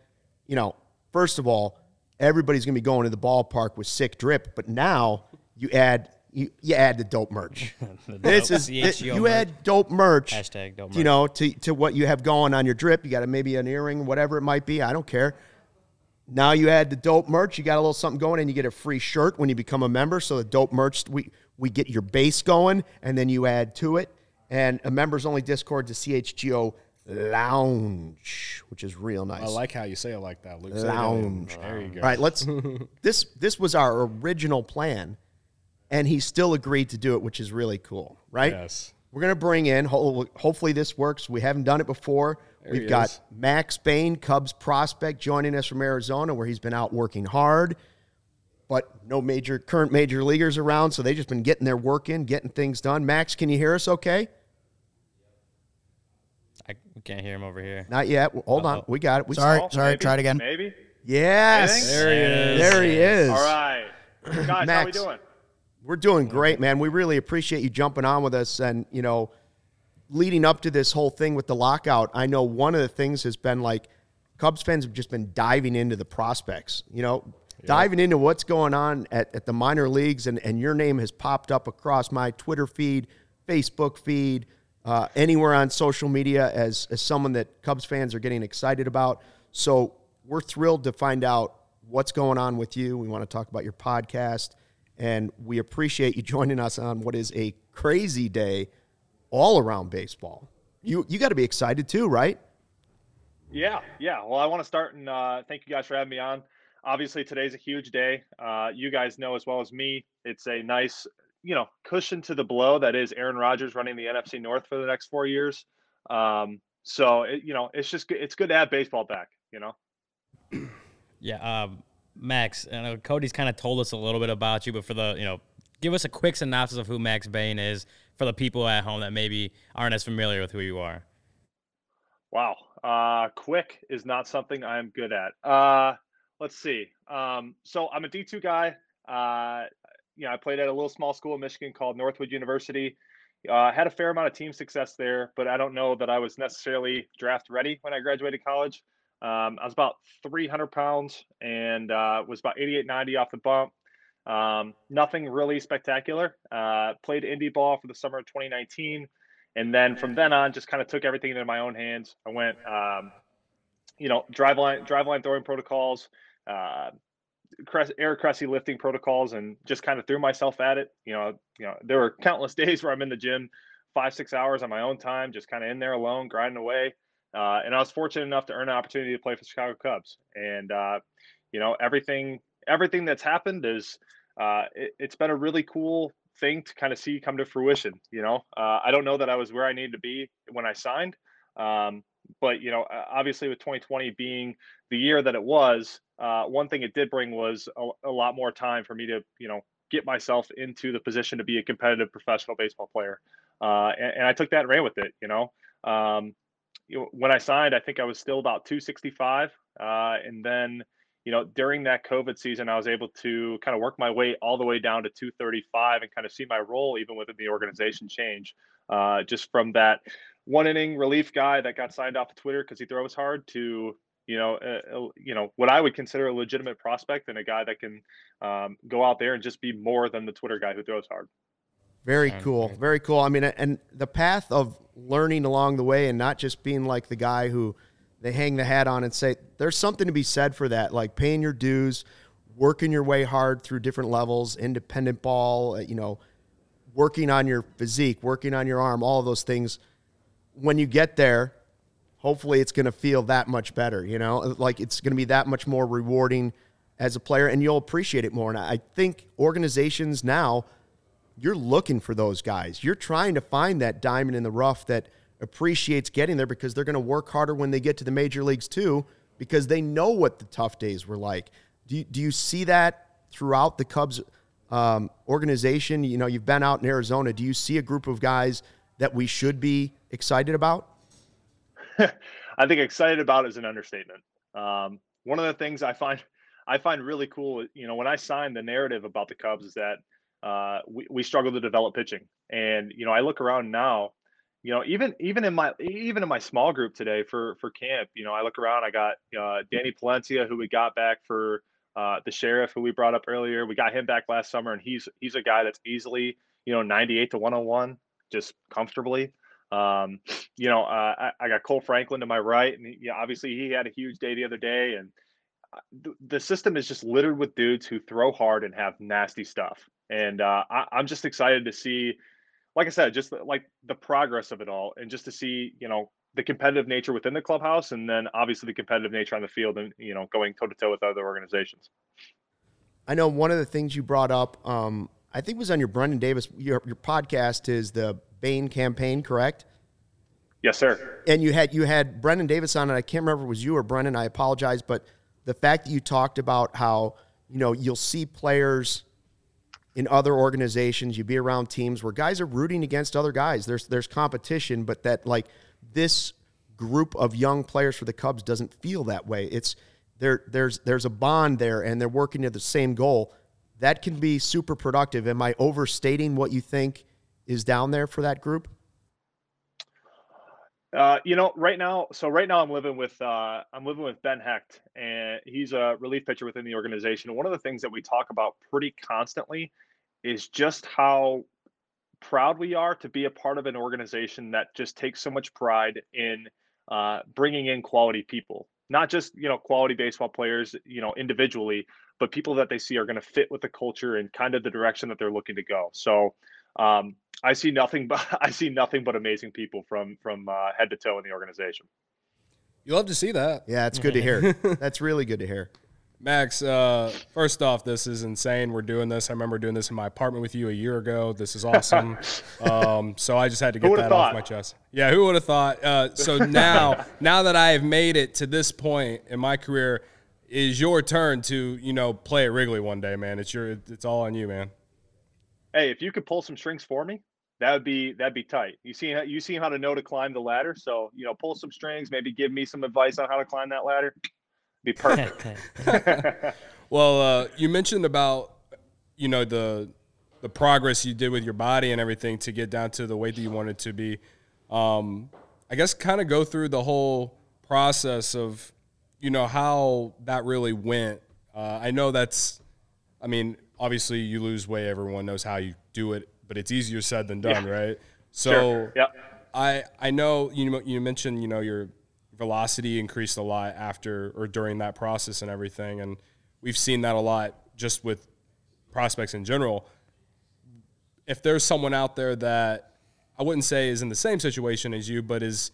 You know, first of all, everybody's going to be going to the ballpark with sick drip, but now you add. You, you add the dope merch. this dope is CHGO you merch. add dope merch. Hashtag dope merch. You know, to, to what you have going on your drip. You got a, maybe an earring, whatever it might be. I don't care. Now you add the dope merch. You got a little something going, and you get a free shirt when you become a member. So the dope merch, we we get your base going, and then you add to it. And a members only Discord to CHGO Lounge, which is real nice. I like how you say it like that, Luke. Say it again. Lounge. There you go. All right, let's. this this was our original plan, and he still agreed to do it, which is really cool, right? Yes. We're going to bring in, hopefully, this works. We haven't done it before. There We've got is. Max Bain, Cubs prospect, joining us from Arizona, where he's been out working hard, but no major current major leaguers around, so they've just been getting their work in, getting things done. Max, can you hear us okay? I can't hear him over here. Not yet. Hold on. Uh-oh. We got it. We Sorry, Oh, sorry. maybe, Try it again. Maybe. Yes. There he is. There he is. All right. Guys, how are we doing? We're doing great, man. We really appreciate you jumping on with us. And, you know, leading up to this whole thing with the lockout, I know one of the things has been like Cubs fans have just been diving into the prospects, you know, diving into what's going on at, at the minor leagues. And, and your name has popped up across my Twitter feed, Facebook feed, uh, anywhere on social media as, as someone that Cubs fans are getting excited about. So we're thrilled to find out what's going on with you. We want to talk about your podcast, and we appreciate you joining us on what is a crazy day all around baseball. You you got to be excited too, right? Yeah, yeah. Well, I want to start and uh, thank you guys for having me on. Obviously, today's a huge day. Uh, you guys know as well as me, it's a nice, you know, cushion to the blow that is Aaron Rodgers running the NFC North for the next four years. Um, so, it, you know, it's just good- it's good to have baseball back. You know. Yeah, um, Max. I know Cody's kind of told us a little bit about you, but for the you know, give us a quick synopsis of who Max Bain is for the people at home that maybe aren't as familiar with who you are. Wow. Uh, quick is not something I'm good at. Uh, let's see. Um, so I'm a D2 guy. Uh, you know, I played at a little small school in Michigan called Northwood University. Uh, had a fair amount of team success there, but I don't know that I was necessarily draft ready when I graduated college. Um, I was about 300 pounds and uh, was about 88, 90 off the bump. Um, nothing really spectacular. Uh, played indie ball for the summer of 2019. And then from then on, just kind of took everything into my own hands. I went, um, you know, Driveline, drive line throwing protocols, uh, Eric Cressey lifting protocols, and just kind of threw myself at it. You know, you know, there were countless days where I'm in the gym, five, six hours on my own time, just kind of in there alone, grinding away. Uh, and I was fortunate enough to earn an opportunity to play for Chicago Cubs. And uh, you know, everything, everything that's happened is, uh, it, it's been a really cool thing to kind of see come to fruition. You know, uh, I don't know that I was where I needed to be when I signed, um, but you know, obviously with 2020 being the year that it was, uh, one thing it did bring was a, a lot more time for me to you know get myself into the position to be a competitive professional baseball player, uh, and, and I took that and ran with it. You know. Um, when I signed, I think I was still about 265, uh, and then you know, during that COVID season, I was able to kind of work my way all the way down to 235 and kind of see my role even within the organization change. Uh, just from that one inning relief guy that got signed off of Twitter because he throws hard to you know, uh, you know what I would consider a legitimate prospect and a guy that can um, go out there and just be more than the Twitter guy who throws hard. Very cool. Very cool. I mean, and the path of learning along the way and not just being like the guy who they hang the hat on and say, there's something to be said for that, like paying your dues, working your way hard through different levels, independent ball, uh, you know, working on your physique, working on your arm, all those things. When you get there, hopefully it's going to feel that much better, you know, like it's going to be that much more rewarding as a player and you'll appreciate it more. And I think organizations now, you're looking for those guys. You're trying to find that diamond in the rough that appreciates getting there because they're going to work harder when they get to the major leagues too, because they know what the tough days were like. Do you, do you see that throughout the Cubs um, organization? You know, you've been out in Arizona. Do you see a group of guys that we should be excited about? I think excited about is an understatement. Um, one of the things I find I find really cool, you know, when I signed the narrative about the Cubs is that uh, we, we struggle to develop pitching. And, you know, I look around now, you know, even, even in my, even in my small group today for, for camp, you know, I look around, I got uh, Danny Palencia, who we got back for uh, the sheriff, who we brought up earlier. We got him back last summer and he's, he's a guy that's easily, you know, 98 to 101, just comfortably. Um, you know, uh, I, I got Kohl Franklin to my right and he, obviously he had a huge day the other day and, uh, the system is just littered with dudes who throw hard and have nasty stuff. And uh, I, I'm just excited to see, like I said, just like the progress of it all, and just to see, you know, the competitive nature within the clubhouse, and then obviously the competitive nature on the field, and you know, going toe to toe with other organizations. I know one of the things you brought up, um, I think was on your Brennen Davis, your, your podcast is the Bain campaign, correct? Yes, sir. And you had you had Brennen Davis on, and I can't remember if it was you or Brennen. I apologize, but the fact that you talked about how you know you'll see players in other organizations, you be around teams where guys are rooting against other guys. There's there's competition, but that like this group of young players for the Cubs doesn't feel that way. It's there there's there's a bond there and they're working to the same goal. That can be super productive. Am I overstating what you think is down there for that group? Uh, you know, right now, so right now I'm living with uh, I'm living with Ben Hecht, and he's a relief pitcher within the organization. One of the things that we talk about pretty constantly is just how proud we are to be a part of an organization that just takes so much pride in uh, bringing in quality people, not just you know quality baseball players, you know individually, but people that they see are going to fit with the culture and kind of the direction that they're looking to go. So um, I see nothing but I see nothing but amazing people from from uh, head to toe in the organization. You love to see that. Yeah, it's good to hear. That's really good to hear. Max, uh, first off, this is insane. We're doing this. I remember doing this in my apartment with you a year ago. This is awesome. um, so I just had to get that thought? off my chest. Yeah, who would have thought? Uh, so now, now that I have made it to this point in my career, is your turn to you know play at Wrigley one day, man. It's your, it's all on you, man. Hey, if you could pull some strings for me, that would be that'd be tight. You see you see how to know to climb the ladder. So you know, pull some strings, maybe give me some advice on how to climb that ladder. Be perfect. Well, uh, you mentioned about you know the the progress you did with your body and everything to get down to the weight that you wanted to be. Um, I guess kind of go through the whole process of you know how that really went. Uh, I know that's, I mean, obviously you lose weight. Everyone knows how you do it, but it's easier said than done, Yeah. right? So Sure. Yep. I I know you you mentioned you know your velocity increased a lot after or during that process and everything, and we've seen that a lot just with prospects in general. If there's someone out there that I wouldn't say is in the same situation as you, but is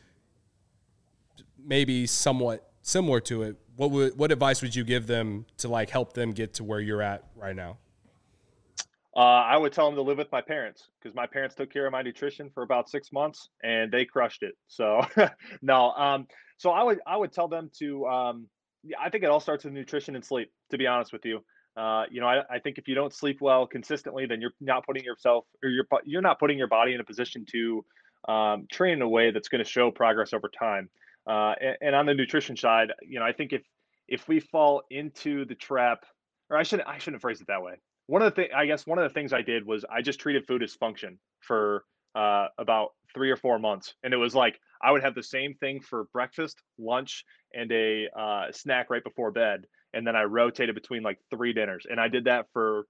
maybe somewhat similar to it, what would what advice would you give them to like help them get to where you're at right now? Uh, I would tell them to live with my parents because my parents took care of my nutrition for about six months and they crushed it. So no, um, so I would I would tell them to. Um, I think it all starts with nutrition and sleep. To be honest with you, uh, you know, I, I think if you don't sleep well consistently, then you're not putting yourself or you're you're not putting your body in a position to um, train in a way that's going to show progress over time. Uh, and, and on the nutrition side, you know, I think if if we fall into the trap, or I shouldn't I shouldn't phrase it that way one of the things i guess one of the things i did was i just treated food as function for uh, about three or four months and it was like i would have the same thing for breakfast lunch and a uh, snack right before bed and then i rotated between like three dinners and i did that for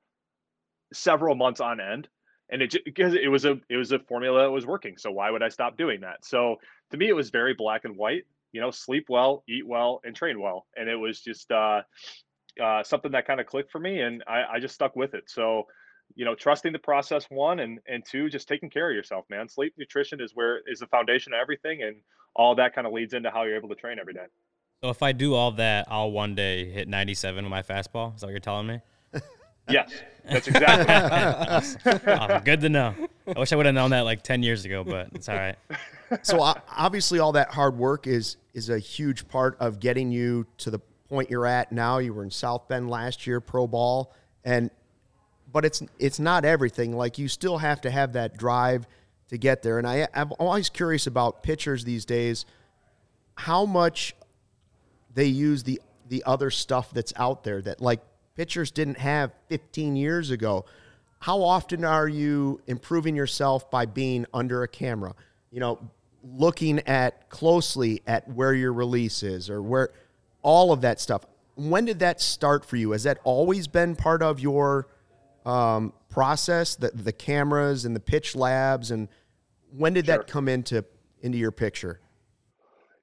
several months on end and it because it was a it was a formula that was working so why would i stop doing that so to me it was very black and white you know sleep well eat well and train well and it was just uh uh, something that kind of clicked for me, and I, I just stuck with it. So, you know, trusting the process one, and and two, just taking care of yourself, man. Sleep, nutrition is where is the foundation of everything, and all that kind of leads into how you're able to train every day. So if I do all that, I'll one day hit 97 with my fastball. Is that what you're telling me? Yes, that's exactly. it. Awesome. Oh, good to know. I wish I would have known that like 10 years ago, but it's all right. so obviously all that hard work is is a huge part of getting you to the point you're at now. You were in South Bend last year, pro ball, and but it's it's not everything. Like you still have to have that drive to get there. And I I'm always curious about pitchers these days, how much they use the the other stuff that's out there that like pitchers didn't have 15 years ago. How often are you improving yourself by being under a camera? You know, looking at closely at where your release is or where all of that stuff. When did that start for you? Has that always been part of your um, process, the the cameras and the pitch labs, and when did Sure. that come into into your picture?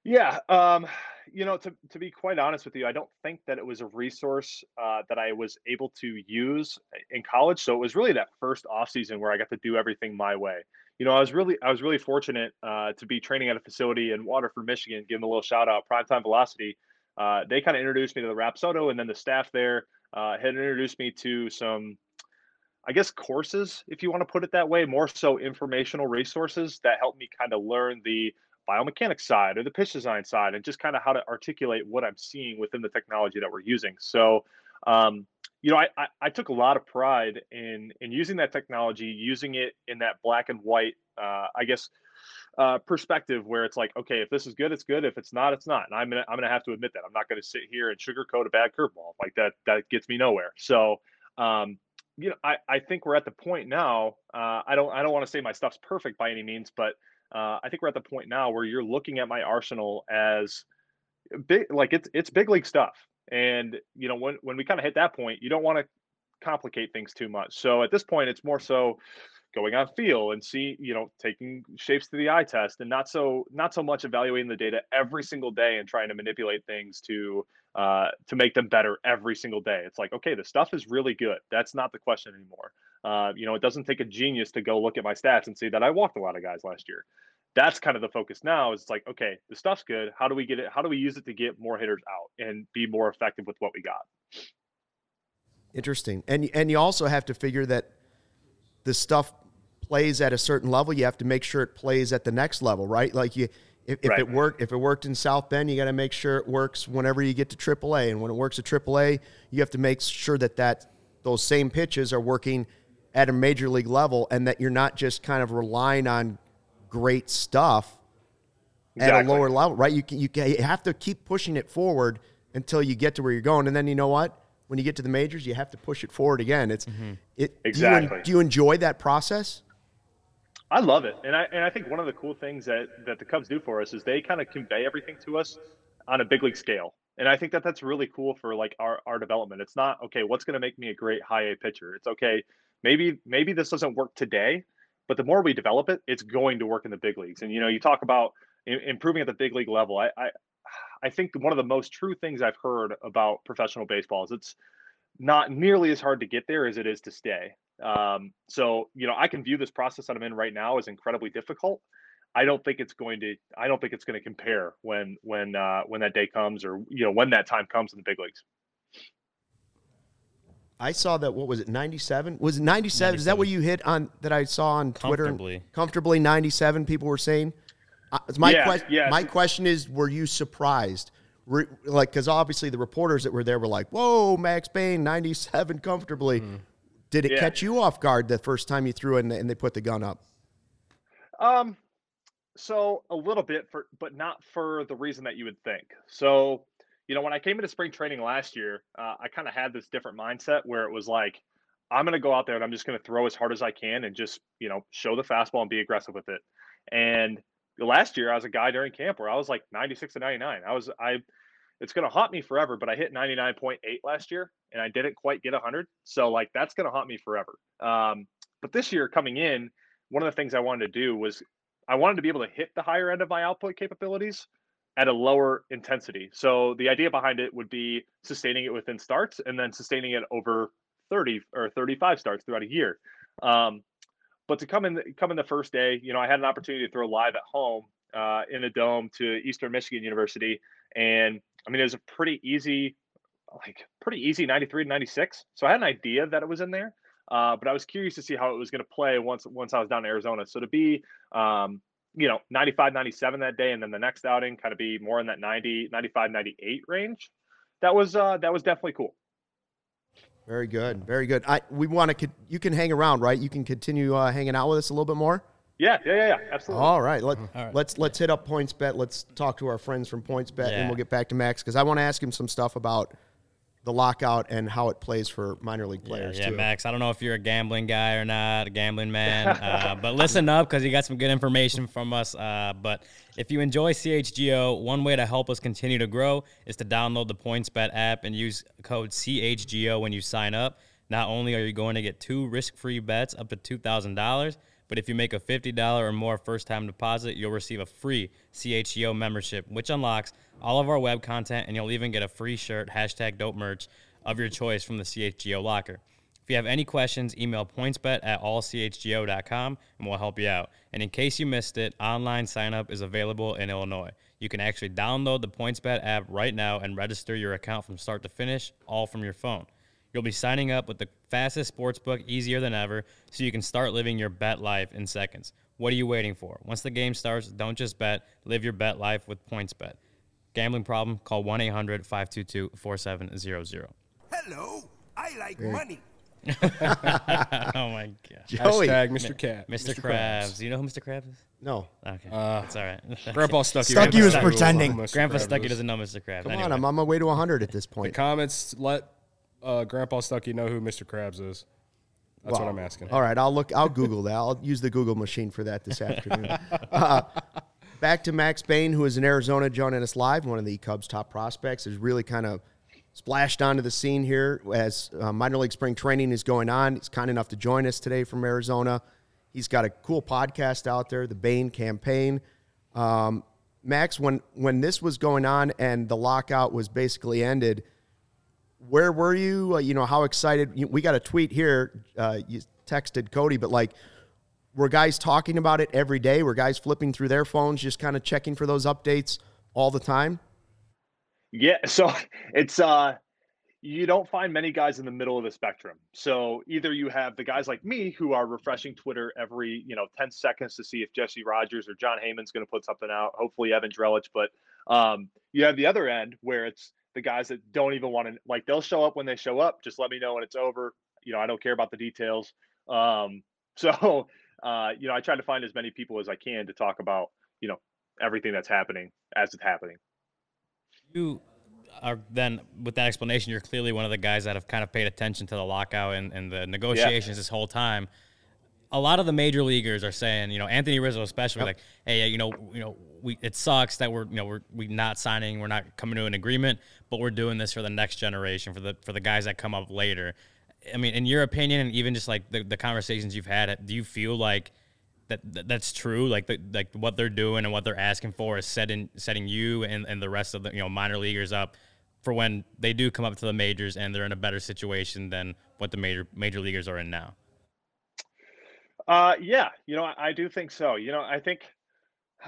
Yeah, um, you know, to to be quite honest with you, I don't think that it was a resource uh, that I was able to use in college. So it was really that first off season where I got to do everything my way. You know, I was really I was really fortunate uh, to be training at a facility in Waterford, Michigan. Give them a little shout out, Primetime Velocity. Uh, they kind of introduced me to the Rapsodo, and then the staff there uh, had introduced me to some I guess courses, if you want to put it that way, more so informational resources that help me kind of learn the biomechanics side or the pitch design side and just kind of how to articulate what I'm seeing within the technology that we're using. So, um, you know, I, I, I, took a lot of pride in in using that technology, using it in that black and white, uh, I guess, uh, perspective where it's like, okay, if this is good, it's good. If it's not, it's not. And I'm gonna I'm gonna have to admit that I'm not gonna sit here and sugarcoat a bad curveball like that. That gets me nowhere. So, um, you know, I, I think we're at the point now. Uh, I don't I don't want to say my stuff's perfect by any means, but uh, I think we're at the point now where you're looking at my arsenal as big, like it's it's big league stuff. And you know, when when we kind of hit that point, you don't want to complicate things too much. So at this point, it's more so going on feel and see, you know, taking shapes to the eye test, and not so not so much evaluating the data every single day and trying to manipulate things to uh, to make them better every single day. It's like, okay, the stuff is really good. That's not the question anymore. Uh, you know, it doesn't take a genius to go look at my stats and see that I walked a lot of guys last year. That's kind of the focus now. Is it's like, okay, the stuff's good. How do we get it? How do we use it to get more hitters out and be more effective with what we got? Interesting, and and you also have to figure that the stuff plays at a certain level. You have to make sure it plays at the next level, right? Like you if, if right. it worked, if it worked in South Bend, you got to make sure it works whenever you get to AAA. And when it works at AAA, you have to make sure that that those same pitches are working at a major league level, and that you're not just kind of relying on great stuff exactly. at a lower level, right? You can, you can, you have to keep pushing it forward until you get to where you're going, and then you know what? When you get to the majors, you have to push it forward again. It's mm-hmm. it exactly. Do you, do you enjoy that process? I love it, and I and I think one of the cool things that that the Cubs do for us is they kind of convey everything to us on a big league scale, and I think that that's really cool for like our our development. It's not okay. What's going to make me a great high A pitcher? It's okay. Maybe maybe this doesn't work today, but the more we develop it, it's going to work in the big leagues. And you know, you talk about improving at the big league level. I, I I think one of the most true things I've heard about professional baseball is it's not nearly as hard to get there as it is to stay. Um, so, you know, I can view this process that I'm in right now as incredibly difficult. I don't think it's going to. I don't think it's going to compare when when uh, when that day comes, or you know, when that time comes in the big leagues. I saw that. What was it? Ninety-seven. Was it ninety-seven? Is that what you hit on? That I saw on Twitter. Comfortably. Comfortably ninety-seven. People were saying. Uh, my yeah, question. Yeah. My question is: Were you surprised? Re- like, because obviously the reporters that were there were like, "Whoa, Max Bain, ninety-seven comfortably." Mm. Did it yeah. catch you off guard the first time you threw it and, and they put the gun up? Um, so a little bit for, but not for the reason that you would think. So, you know, when I came into spring training last year, uh, I kind of had this different mindset where it was like, I'm going to go out there and I'm just going to throw as hard as I can and just, you know, show the fastball and be aggressive with it. And last year, I was a guy during camp where I was like 96 to 99. I was, I, it's going to haunt me forever, but I hit 99.8 last year and I didn't quite get 100. So like that's going to haunt me forever. Um, but this year coming in, one of the things I wanted to do was I wanted to be able to hit the higher end of my output capabilities at a lower intensity. So the idea behind it would be sustaining it within starts and then sustaining it over 30 or 35 starts throughout a year. Um, but to come in, come in the first day, you know, I had an opportunity to throw live at home uh, in a dome to Eastern Michigan University, and I mean, it was a pretty easy like pretty easy 93 to 96. So I had an idea that it was in there, uh, but I was curious to see how it was going to play once once I was down in Arizona. So to be, um, you know, 95, 97 that day, and then the next outing kind of be more in that 90, 95, 98 range. That was uh, that was definitely cool. Very good, very good. I we want to. You can hang around, right? You can continue uh, hanging out with us a little bit more. Yeah, yeah, yeah, yeah, absolutely. All right, let, All right. let's let's hit up PointsBet. Let's talk to our friends from PointsBet, yeah. and we'll get back to Max because I want to ask him some stuff about the lockout and how it plays for minor league players. Yeah, yeah too. Max. I don't know if you're a gambling guy or not, a gambling man, uh, but listen up because you got some good information from us. Uh, but if you enjoy CHGO, one way to help us continue to grow is to download the PointsBet app and use code CHGO when you sign up. Not only are you going to get two risk-free bets up to two thousand dollars but if you make a $50 or more first time deposit, you'll receive a free CHGO membership, which unlocks all of our web content, and you'll even get a free shirt, hashtag dope merch of your choice from the CHGO locker. If you have any questions, email pointsbet at allchgo.com and we'll help you out. And in case you missed it, online sign up is available in Illinois. You can actually download the PointsBet app right now and register your account from start to finish, all from your phone. You'll be signing up with the fastest sportsbook easier than ever so you can start living your bet life in seconds. What are you waiting for? Once the game starts, don't just bet, live your bet life with PointsBet. Gambling problem? Call 1 800 522 4700. Hello, I like money. Oh my God. Joey. Hashtag Mr. Cat. Mr. Krabs. Do you know who Mr. Krabs is? No. Okay. Uh, That's all right. Grandpa Stucky. Stucky was pretending. Mr. Grandpa Krabs Stucky doesn't know Mr. Krabs. Come anyway. on, I'm on my way to 100 at this point. The Comments let uh, Grandpa Stucky know who Mr. Krabs is. That's what I'm asking. All right, I'll look. I'll Google that. I'll use the Google machine for that this afternoon. uh, back to Max Bain, who is in Arizona, joining us live. One of the Cubs' top prospects has really kind of splashed onto the scene here as uh, minor league spring training is going on. He's kind enough to join us today from Arizona. He's got a cool podcast out there, the Bain Campaign. Um, Max, when when this was going on and the lockout was basically ended, where were you? Uh, you know, how excited? We got a tweet here. Uh, you texted Cody, but like, were guys talking about it every day? Were guys flipping through their phones, just kind of checking for those updates all the time? Yeah, so it's uh you don't find many guys in the middle of the spectrum. So either you have the guys like me who are refreshing Twitter every, you know, 10 seconds to see if Jesse Rogers or Jon Heyman's going to put something out, hopefully Evan Drellich, but um you have the other end where it's the guys that don't even want to like they'll show up when they show up, just let me know when it's over. You know, I don't care about the details. Um so uh you know, I try to find as many people as I can to talk about, you know, everything that's happening as it's happening. you are then with that explanation, you're clearly one of the guys that have kind of paid attention to the lockout and, and the negotiations this whole time. A lot of the major leaguers are saying, you know, Anthony Rizzo especially, like, hey, you know, you know, we it sucks that we're, you know, we're we not signing, we're not coming to an agreement, but we're doing this for the next generation, for the for the guys that come up later. I mean, in your opinion, and even just like the, the conversations you've had, do you feel like that, that that's true? Like the, like what they're doing and what they're asking for is setting setting you and, and the rest of the you know minor leaguers up for when they do come up to the majors and they're in a better situation than what the major major leaguers are in now. Uh, yeah, you know, I, I do think so. You know, I think,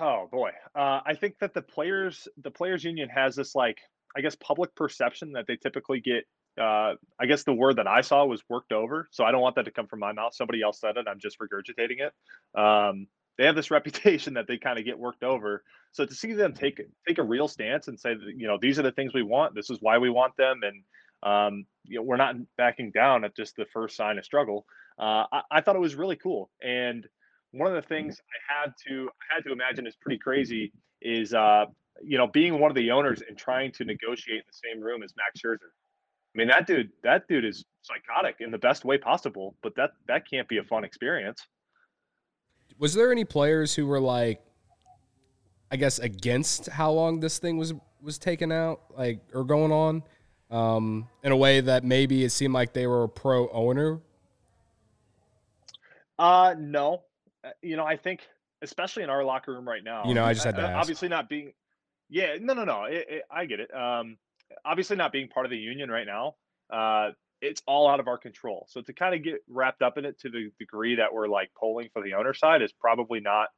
oh boy, uh, I think that the players, the players union has this like, I guess, public perception that they typically get. Uh, I guess the word that I saw was worked over, so I don't want that to come from my mouth. Somebody else said it. I'm just regurgitating it. Um, they have this reputation that they kind of get worked over. So to see them take take a real stance and say, that, you know, these are the things we want. This is why we want them, and um, you know, we're not backing down at just the first sign of struggle. Uh, I, I thought it was really cool. And one of the things I had to I had to imagine is pretty crazy is uh, you know being one of the owners and trying to negotiate in the same room as Max Scherzer. I mean that dude that dude is psychotic in the best way possible, but that that can't be a fun experience. Was there any players who were like, I guess, against how long this thing was was taken out, like or going on, um, in a way that maybe it seemed like they were a pro owner? Uh no. Uh, You know, I think especially in our locker room right now. You know, I just had to uh, ask. obviously not being Yeah, no no no. It, it, I get it. Um obviously not being part of the union right now. Uh it's all out of our control. So to kind of get wrapped up in it to the degree that we're like polling for the owner side is probably not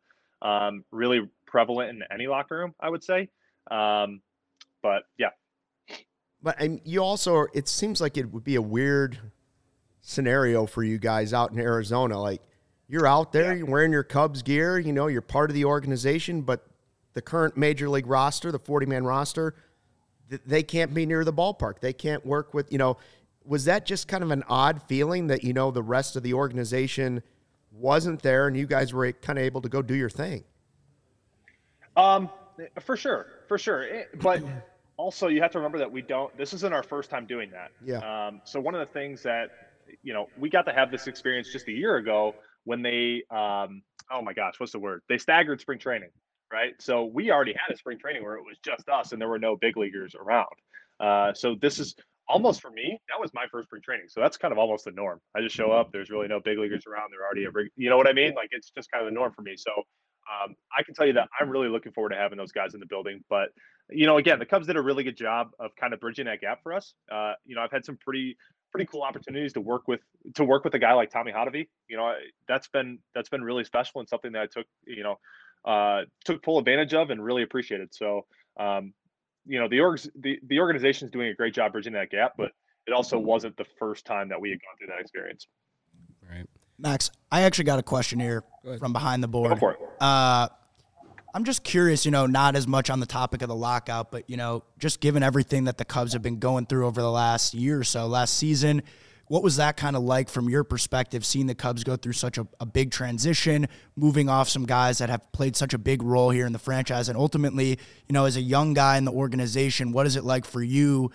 um really prevalent in any locker room, I would say. Um but yeah. But and you also, it seems like it would be a weird scenario for you guys out in Arizona. Like you're out there, you're wearing your Cubs gear, you know, you're part of the organization, but the current major league roster, the 40 man roster, they can't be near the ballpark. They can't work with, you know, was that just kind of an odd feeling that, you know, the rest of the organization wasn't there and you guys were kind of able to go do your thing? Um, for sure, for sure. But also, you have to remember that we don't. This isn't our first time doing that. Yeah. Um, so one of the things that you know we got to have this experience just a year ago when they, um, oh my gosh, what's the word? They staggered spring training, right? So we already had a spring training where it was just us and there were no big leaguers around. Uh, so this is almost for me. That was my first spring training, so that's kind of almost the norm. I just show up. There's really no big leaguers around. They're already a, you know what I mean? Like it's just kind of the norm for me. So um, I can tell you that I'm really looking forward to having those guys in the building. But you know, again, the Cubs did a really good job of kind of bridging that gap for us. Uh, you know, I've had some pretty pretty cool opportunities to work with to work with a guy like Tommy Hottovy. You know, that's been that's been really special and something that I took you know uh, took full advantage of and really appreciated. So um, you know, the orgs the the organization is doing a great job bridging that gap, but it also wasn't the first time that we had gone through that experience. Right. Max, I actually got a question here from behind the board. Go for it. Uh, I'm just curious, you know, not as much on the topic of the lockout, but, you know, just given everything that the Cubs have been going through over the last year or so, last season, what was that kind of like from your perspective, seeing the Cubs go through such a, a, big transition, moving off some guys that have played such a big role here in the franchise? And ultimately, you know, as a young guy in the organization, what is it like for you,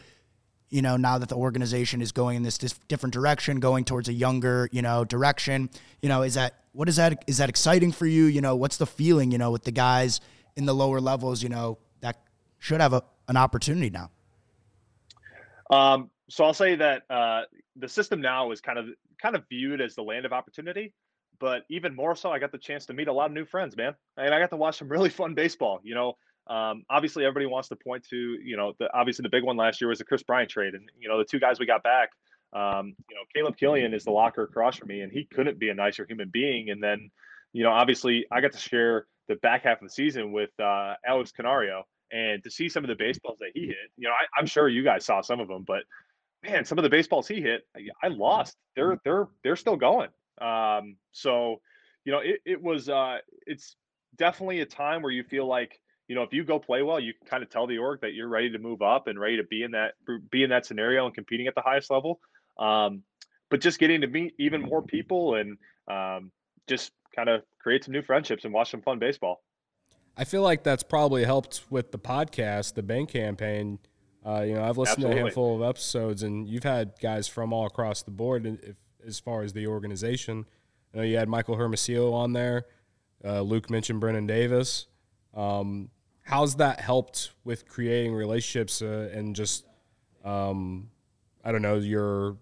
you know, now that the organization is going in this different direction, going towards a younger, you know, direction? You know, is that, what is that, is that exciting for you? You know, what's the feeling, you know, with the guys in the lower levels, you know, that should have a, an opportunity now? Um, so I'll say that uh, the system now is kind of kind of viewed as the land of opportunity, but even more so, I got the chance to meet a lot of new friends, man, and I got to watch some really fun baseball. You know, um, obviously everybody wants to point to you know the obviously the big one last year was the Kris Bryant trade, and you know the two guys we got back. Um, you know, Caleb Killian is the locker across from me, and he couldn't be a nicer human being. And then, you know, obviously I got to share the back half of the season with uh, Alex Canario, and to see some of the baseballs that he hit. You know, I, I'm sure you guys saw some of them, but man, some of the baseballs he hit, I lost. They're they're they're still going. Um, so, you know, it, it was uh, it's definitely a time where you feel like you know if you go play well, you kind of tell the org that you're ready to move up and ready to be in that be in that scenario and competing at the highest level. Um, but just getting to meet even more people and um, just kind of create some new friendships and watch some fun baseball. I feel like that's probably helped with the podcast, the Bain campaign uh, you know, I've listened Absolutely. to a handful of episodes, and you've had guys from all across the board if, as far as the organization. You, know, you had Michael Hermosillo on there. Uh, Luke mentioned Brennen Davis. Um, how's that helped with creating relationships uh, and just, um, I don't know, your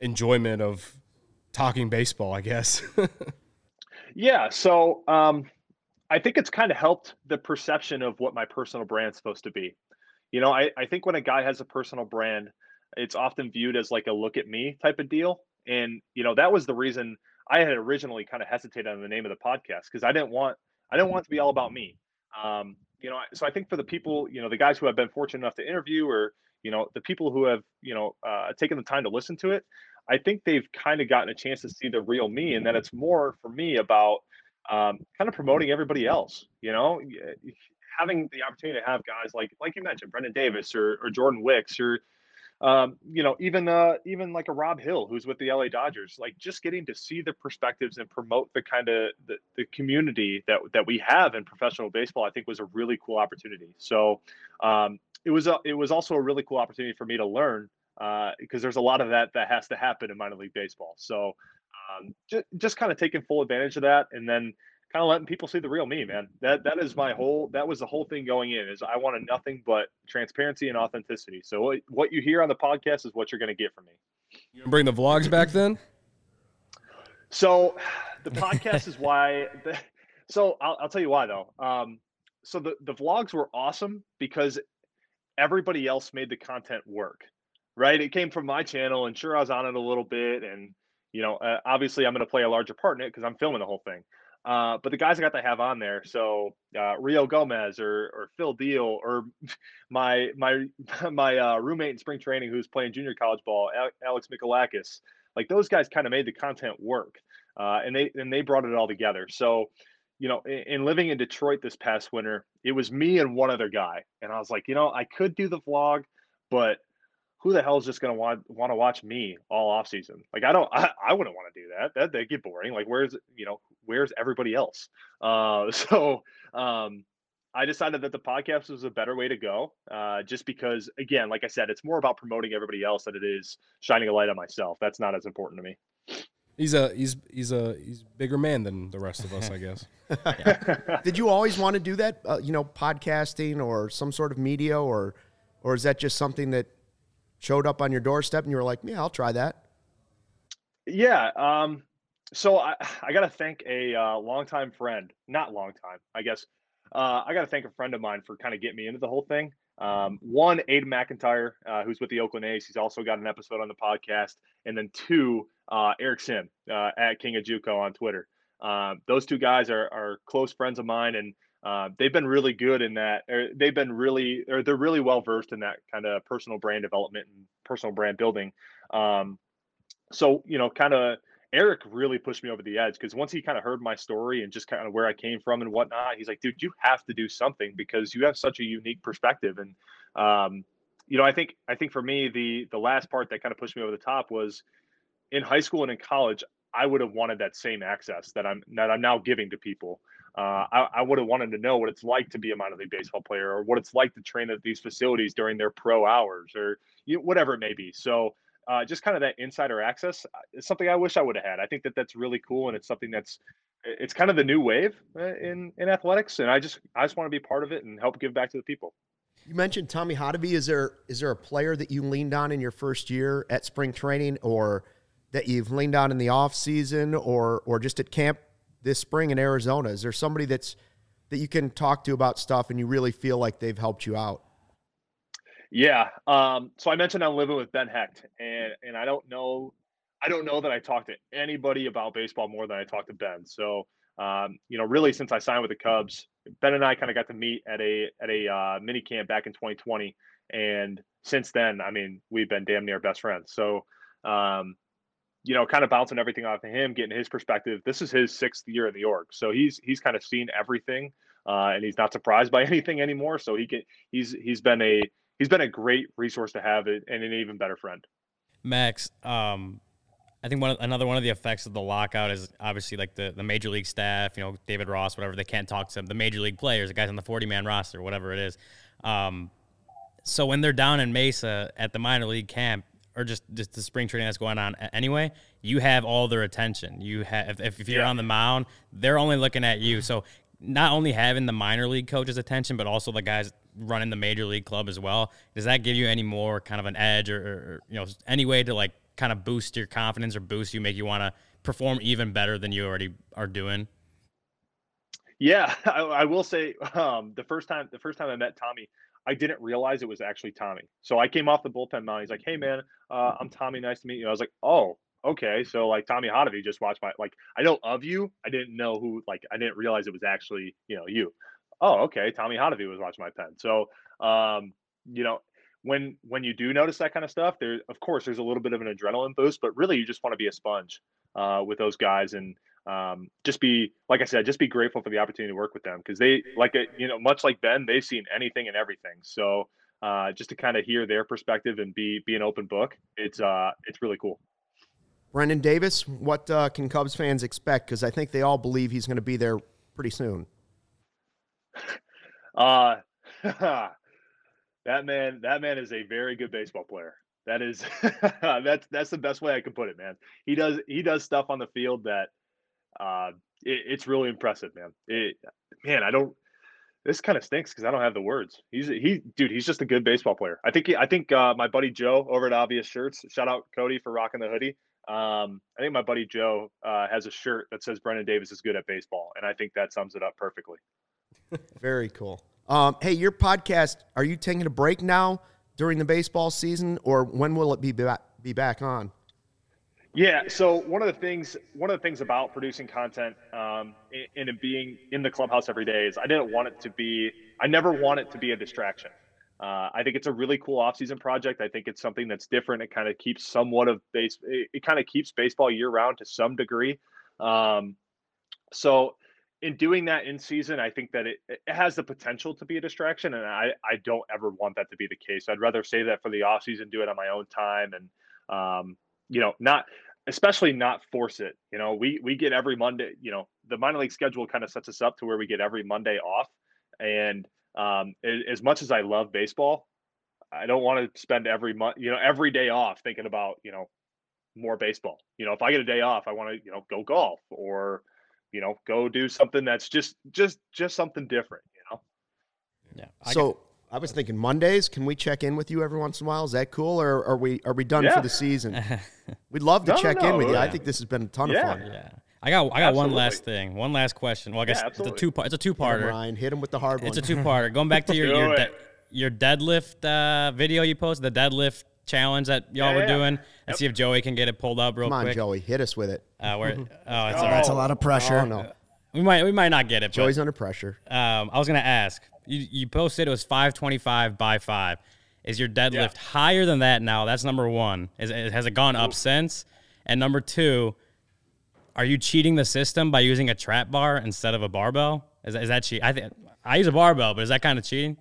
enjoyment of talking baseball, I guess? yeah. So um, I think it's kind of helped the perception of what my personal brand's supposed to be. You know, I, I think when a guy has a personal brand, it's often viewed as like a look at me type of deal. And, you know, that was the reason I had originally kind of hesitated on the name of the podcast because I didn't want I didn't want it to be all about me. Um, you know, so I think for the people, you know, the guys who have been fortunate enough to interview or, you know, the people who have, you know, uh, taken the time to listen to it, I think they've kind of gotten a chance to see the real me and that it's more for me about um, kind of promoting everybody else. You know, having the opportunity to have guys like like you mentioned, Brennen Davis or, or Jordan Wicks or um, you know, even uh, even like a Rob Hill who's with the LA Dodgers, like just getting to see the perspectives and promote the kind of the, the community that that we have in professional baseball, I think was a really cool opportunity. So um, it was a it was also a really cool opportunity for me to learn uh, because there's a lot of that that has to happen in minor league baseball. So um, just just kind of taking full advantage of that, and then kind of letting people see the real me, man. That that is my whole that was the whole thing going in is I wanted nothing but transparency and authenticity. So what, what you hear on the podcast is what you're going to get from me. You bring the vlogs back then? So the podcast is why the, so I'll, I'll tell you why though. Um, so the, the vlogs were awesome because everybody else made the content work, right? It came from my channel and sure I was on it a little bit and you know, uh, obviously I'm going to play a larger part in it because I'm filming the whole thing. Uh, but the guys I got to have on there, so uh, Rio Gomez or or Phil Deal or my my my uh, roommate in spring training who's playing junior college ball, Alex Mikolakis, like those guys kind of made the content work, uh, and they and they brought it all together. So, you know, in, in living in Detroit this past winter, it was me and one other guy, and I was like, you know, I could do the vlog, but who the hell is just going to want want to watch me all off season? Like I don't, I, I wouldn't want to do that. That they get boring. Like where's you know where's everybody else? Uh, so um, I decided that the podcast was a better way to go, uh, just because again, like I said, it's more about promoting everybody else than it is shining a light on myself. That's not as important to me. He's a he's he's a he's bigger man than the rest of us, I guess. Did you always want to do that? Uh, you know, podcasting or some sort of media, or or is that just something that showed up on your doorstep and you were like, yeah, I'll try that? Yeah. Um, so I, I got to thank a uh, longtime friend, not long time, I guess. Uh, I got to thank a friend of mine for kind of getting me into the whole thing. Um, one, Aiden McIntyre, uh, who's with the Oakland A's. He's also got an episode on the podcast. And then two, uh, Eric Sim uh, at King of Juco on Twitter. Um, those two guys are, are close friends of mine. And uh, they've been really good in that. Or they've been really, or they're really well versed in that kind of personal brand development and personal brand building. Um, so you know, kind of Eric really pushed me over the edge because once he kind of heard my story and just kind of where I came from and whatnot, he's like, dude, you have to do something because you have such a unique perspective. And um, you know, I think I think for me, the the last part that kind of pushed me over the top was in high school and in college, I would have wanted that same access that I'm that I'm now giving to people. Uh, I, I would have wanted to know what it's like to be a minor league baseball player, or what it's like to train at these facilities during their pro hours, or you know, whatever it may be. So, uh, just kind of that insider access uh, is something I wish I would have had. I think that that's really cool, and it's something that's it's kind of the new wave uh, in in athletics, and I just I just want to be part of it and help give back to the people. You mentioned Tommy Hottovy. Is there is there a player that you leaned on in your first year at spring training, or that you've leaned on in the off season, or or just at camp this spring in Arizona? Is there somebody that's that you can talk to about stuff and you really feel like they've helped you out? Yeah. Um, so I mentioned I'm living with Ben Hecht, and and I don't know, I don't know that I talked to anybody about baseball more than I talked to Ben. So um, you know, really since I signed with the Cubs, Ben and I kind of got to meet at a at a uh, mini camp back in 2020, and since then, I mean, we've been damn near best friends. So um, you know, kind of bouncing everything off of him, getting his perspective. This is his sixth year in the org, so he's he's kind of seen everything, uh, and he's not surprised by anything anymore. So he can he's he's been a he's been a great resource to have and an even better friend. Max, um, I think one another one of the effects of the lockout is obviously like the, the major league staff, you know, David Ross, whatever, they can't talk to. The major league players, the guys on the 40 man roster, whatever it is. Um, so when they're down in Mesa at the minor league camp, or just, just the spring training that's going on anyway, you have all their attention. You have if, if you're yeah. on the mound, they're only looking at you. So not only having the minor league coaches' attention, but also the guys running the major league club as well. Does that give you any more kind of an edge, or, or you know, any way to like kind of boost your confidence or boost you, make you want to perform even better than you already are doing? Yeah, I, I will say um, the first time the first time I met Tommy, I didn't realize it was actually Tommy. So I came off the bullpen mound. He's like, "Hey man, uh, I'm Tommy. Nice to meet you." I was like, "Oh, okay." So like Tommy Hottovy just watched my like I know of you. I didn't know who like I didn't realize it was actually you know you. Oh, okay. Tommy Hottovy was watching my pen. So um, you know when when you do notice that kind of stuff, there of course there's a little bit of an adrenaline boost, but really you just want to be a sponge uh, with those guys and um, just be like I said, just be grateful for the opportunity to work with them because they like it, you know, much like Ben, they've seen anything and everything. So uh, just to kind of hear their perspective and be be an open book, it's uh, it's really cool. Brennen Davis, what uh, can Cubs fans expect? Because I think they all believe he's going to be there pretty soon. Uh, that man, that man is a very good baseball player. That is that's that's the best way I can put it, man. He does he does stuff on the field that uh, it, it's really impressive, man. It, man, I don't. This kind of stinks because I don't have the words. He's he, dude. He's just a good baseball player. I think. He, I think uh, my buddy Joe over at Obvious Shirts. Shout out Cody for rocking the hoodie. Um, I think my buddy Joe uh, has a shirt that says Brennen Davis is good at baseball, and I think that sums it up perfectly. Very cool. Um, hey, your podcast. Are you taking a break now during the baseball season, or when will it be back, be back on? Yeah. So one of the things, one of the things about producing content um, and, and being in the clubhouse every day is I didn't want it to be. I never want it to be a distraction. Uh, I think it's a really cool off-season project. I think it's something that's different. It kind of keeps somewhat of base. It, it kind of keeps baseball year-round to some degree. Um, so, in doing that in season, I think that it, it has the potential to be a distraction, and I I don't ever want that to be the case. I'd rather say that for the off-season, do it on my own time, and um, you know, not especially not force it. You know, we we get every Monday. You know, the minor league schedule kind of sets us up to where we get every Monday off. And um, as much as I love baseball, I don't want to spend every month, you know, every day off thinking about you know more baseball. You know, if I get a day off, I want to you know go golf or you know go do something that's just just just something different. You know. Yeah. I so I was thinking Mondays. Can we check in with you every once in a while? Is that cool, or are we are we done yeah. for the season? We'd love to no, check no, in with you. I think this has been a ton yeah. of fun. Yeah. I got I got Absolutely. one last thing, one last question. Well, I guess yeah, it's a two part. It's a two parter. Ryan, hit him with the hard one. It's a two parter. Going back to your your, de- your deadlift uh, video you posted, the deadlift challenge that y'all were doing. Let's yep. see if Joey can get it pulled up real quick. Come on, quick. Joey, hit us with it. Uh, where, oh, it's oh, that's a lot of pressure. Oh, no. We might we might not get it. Joey's but, under pressure. um, I was gonna ask. You you posted it was five twenty five by five. Is your deadlift higher than that now? That's number one. Is has it gone up since? And number two, are you cheating the system by using a trap bar instead of a barbell? Is that, is that cheat? I think I use a barbell, but is that kind of cheating?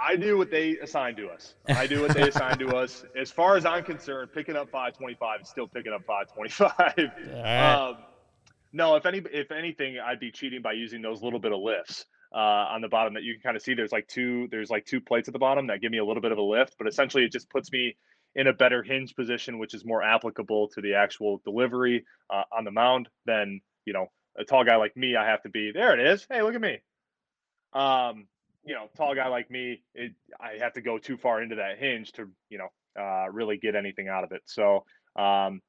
I do what they assign to us. I do what they assign to us. As far as I'm concerned, picking up 525 is still picking up 525. right. Um, no, if any, if anything, I'd be cheating by using those little bit of lifts uh, on the bottom that you can kind of see. There's like two, there's like two plates at the bottom that give me a little bit of a lift, but essentially it just puts me in a better hinge position, which is more applicable to the actual delivery uh, on the mound than you know a tall guy like me. I have to be there. It is. Hey, look at me. Um, you know, tall guy like me, it, I have to go too far into that hinge to, you know, uh, really get anything out of it. So, um,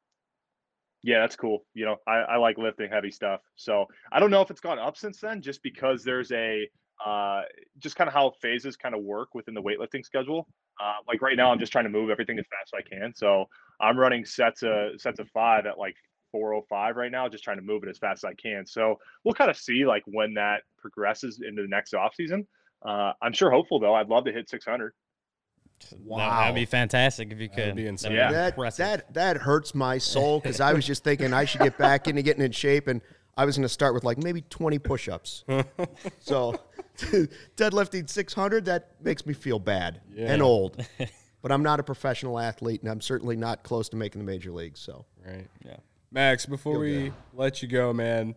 yeah, that's cool. You know, I, I like lifting heavy stuff. So I don't know if it's gone up since then, just because there's a, uh, just kind of how phases kind of work within the weightlifting schedule. Uh, like right now, I'm just trying to move everything as fast as I can. So I'm running sets of sets of five at like 405 right now, just trying to move it as fast as I can. So we'll kind of see like when that progresses into the next off season. Uh, I'm sure hopeful though. I'd love to hit 600. That, that'd be fantastic if you could. be insane. That'd be Yeah. That that that hurts my soul because I was just thinking I should get back into getting in shape, and I was going to start with like maybe 20 push-ups. so deadlifting 600 that makes me feel bad and old. But I'm not a professional athlete, and I'm certainly not close to making the major leagues. So Right. Yeah. Max, before we let you go, man,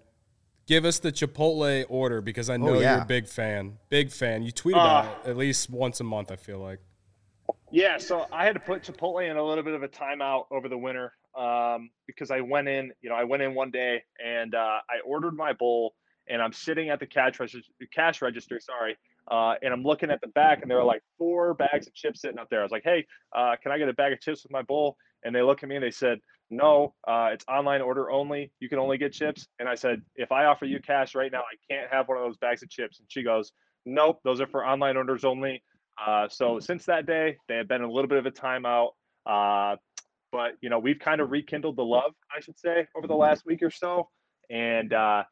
give us the Chipotle order because I know Oh, yeah. you're a big fan. Big fan. You tweet Uh, about it at least once a month, I feel like. Yeah, so I had to put Chipotle in a little bit of a timeout over the winter um, because I went in, you know, I went in one day and uh, I ordered my bowl and I'm sitting at the cash register, cash register, sorry, uh, and I'm looking at the back and there are like four bags of chips sitting up there. I was like, hey, uh, can I get a bag of chips with my bowl? And they look at me and they said, no, uh, it's online order only. You can only get chips. And I said, if I offer you cash right now, I can't have one of those bags of chips. And she goes, nope, those are for online orders only. Uh, so since that day, they have been a little bit of a timeout. Uh, but you know, we've kind of rekindled the love, I should say, over the last week or so. And uh,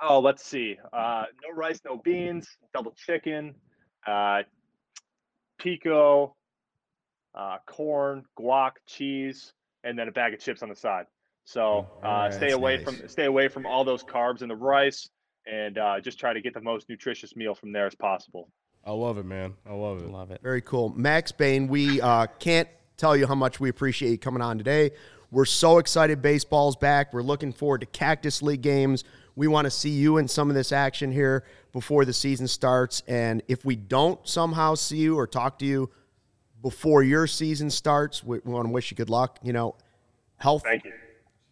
oh, let's see, uh, no rice, no beans, double chicken, uh, pico, uh, corn, guac, cheese, and then a bag of chips on the side. So uh, Alright, stay away nice. from stay away from all those carbs and the rice, and uh, just try to get the most nutritious meal from there as possible. I love it, man. I love it. Love it. Very cool. Max Bain, we uh, can't tell you how much we appreciate you coming on today. We're so excited baseball's back. We're looking forward to Cactus League games. We want to see you in some of this action here before the season starts. And if we don't somehow see you or talk to you before your season starts, we, we want to wish you good luck. You know, health, Thank you.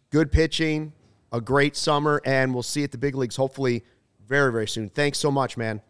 good pitching, a great summer, and we'll see you at the big leagues hopefully very, very soon. Thanks so much, man.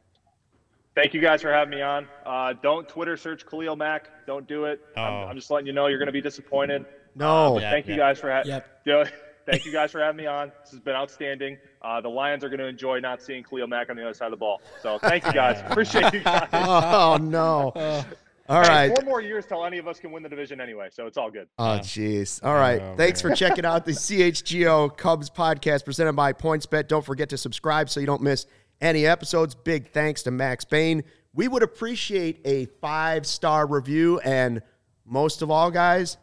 Thank you guys for having me on. Uh, don't Twitter search Khalil Mack. Don't do it. Oh. I'm, I'm just letting you know you're going to be disappointed. No. Yeah, thank you guys for having. Yep. Thank you guys for having me on. This has been outstanding. Uh, the Lions are going to enjoy not seeing Khalil Mack on the other side of the ball. So thank you guys. Appreciate you guys. Oh, no. All Hey, right. Four more years till any of us can win the division anyway, so it's all good. Oh, jeez. All right. Oh, Thanks for checking out the CHGO Cubs podcast presented by PointsBet. Don't forget to subscribe so you don't miss any episodes. Big thanks to Max Bain. We would appreciate a five star review. And most of all, guys,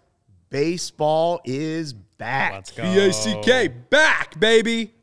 baseball is back. Let's go. B A C K back, baby.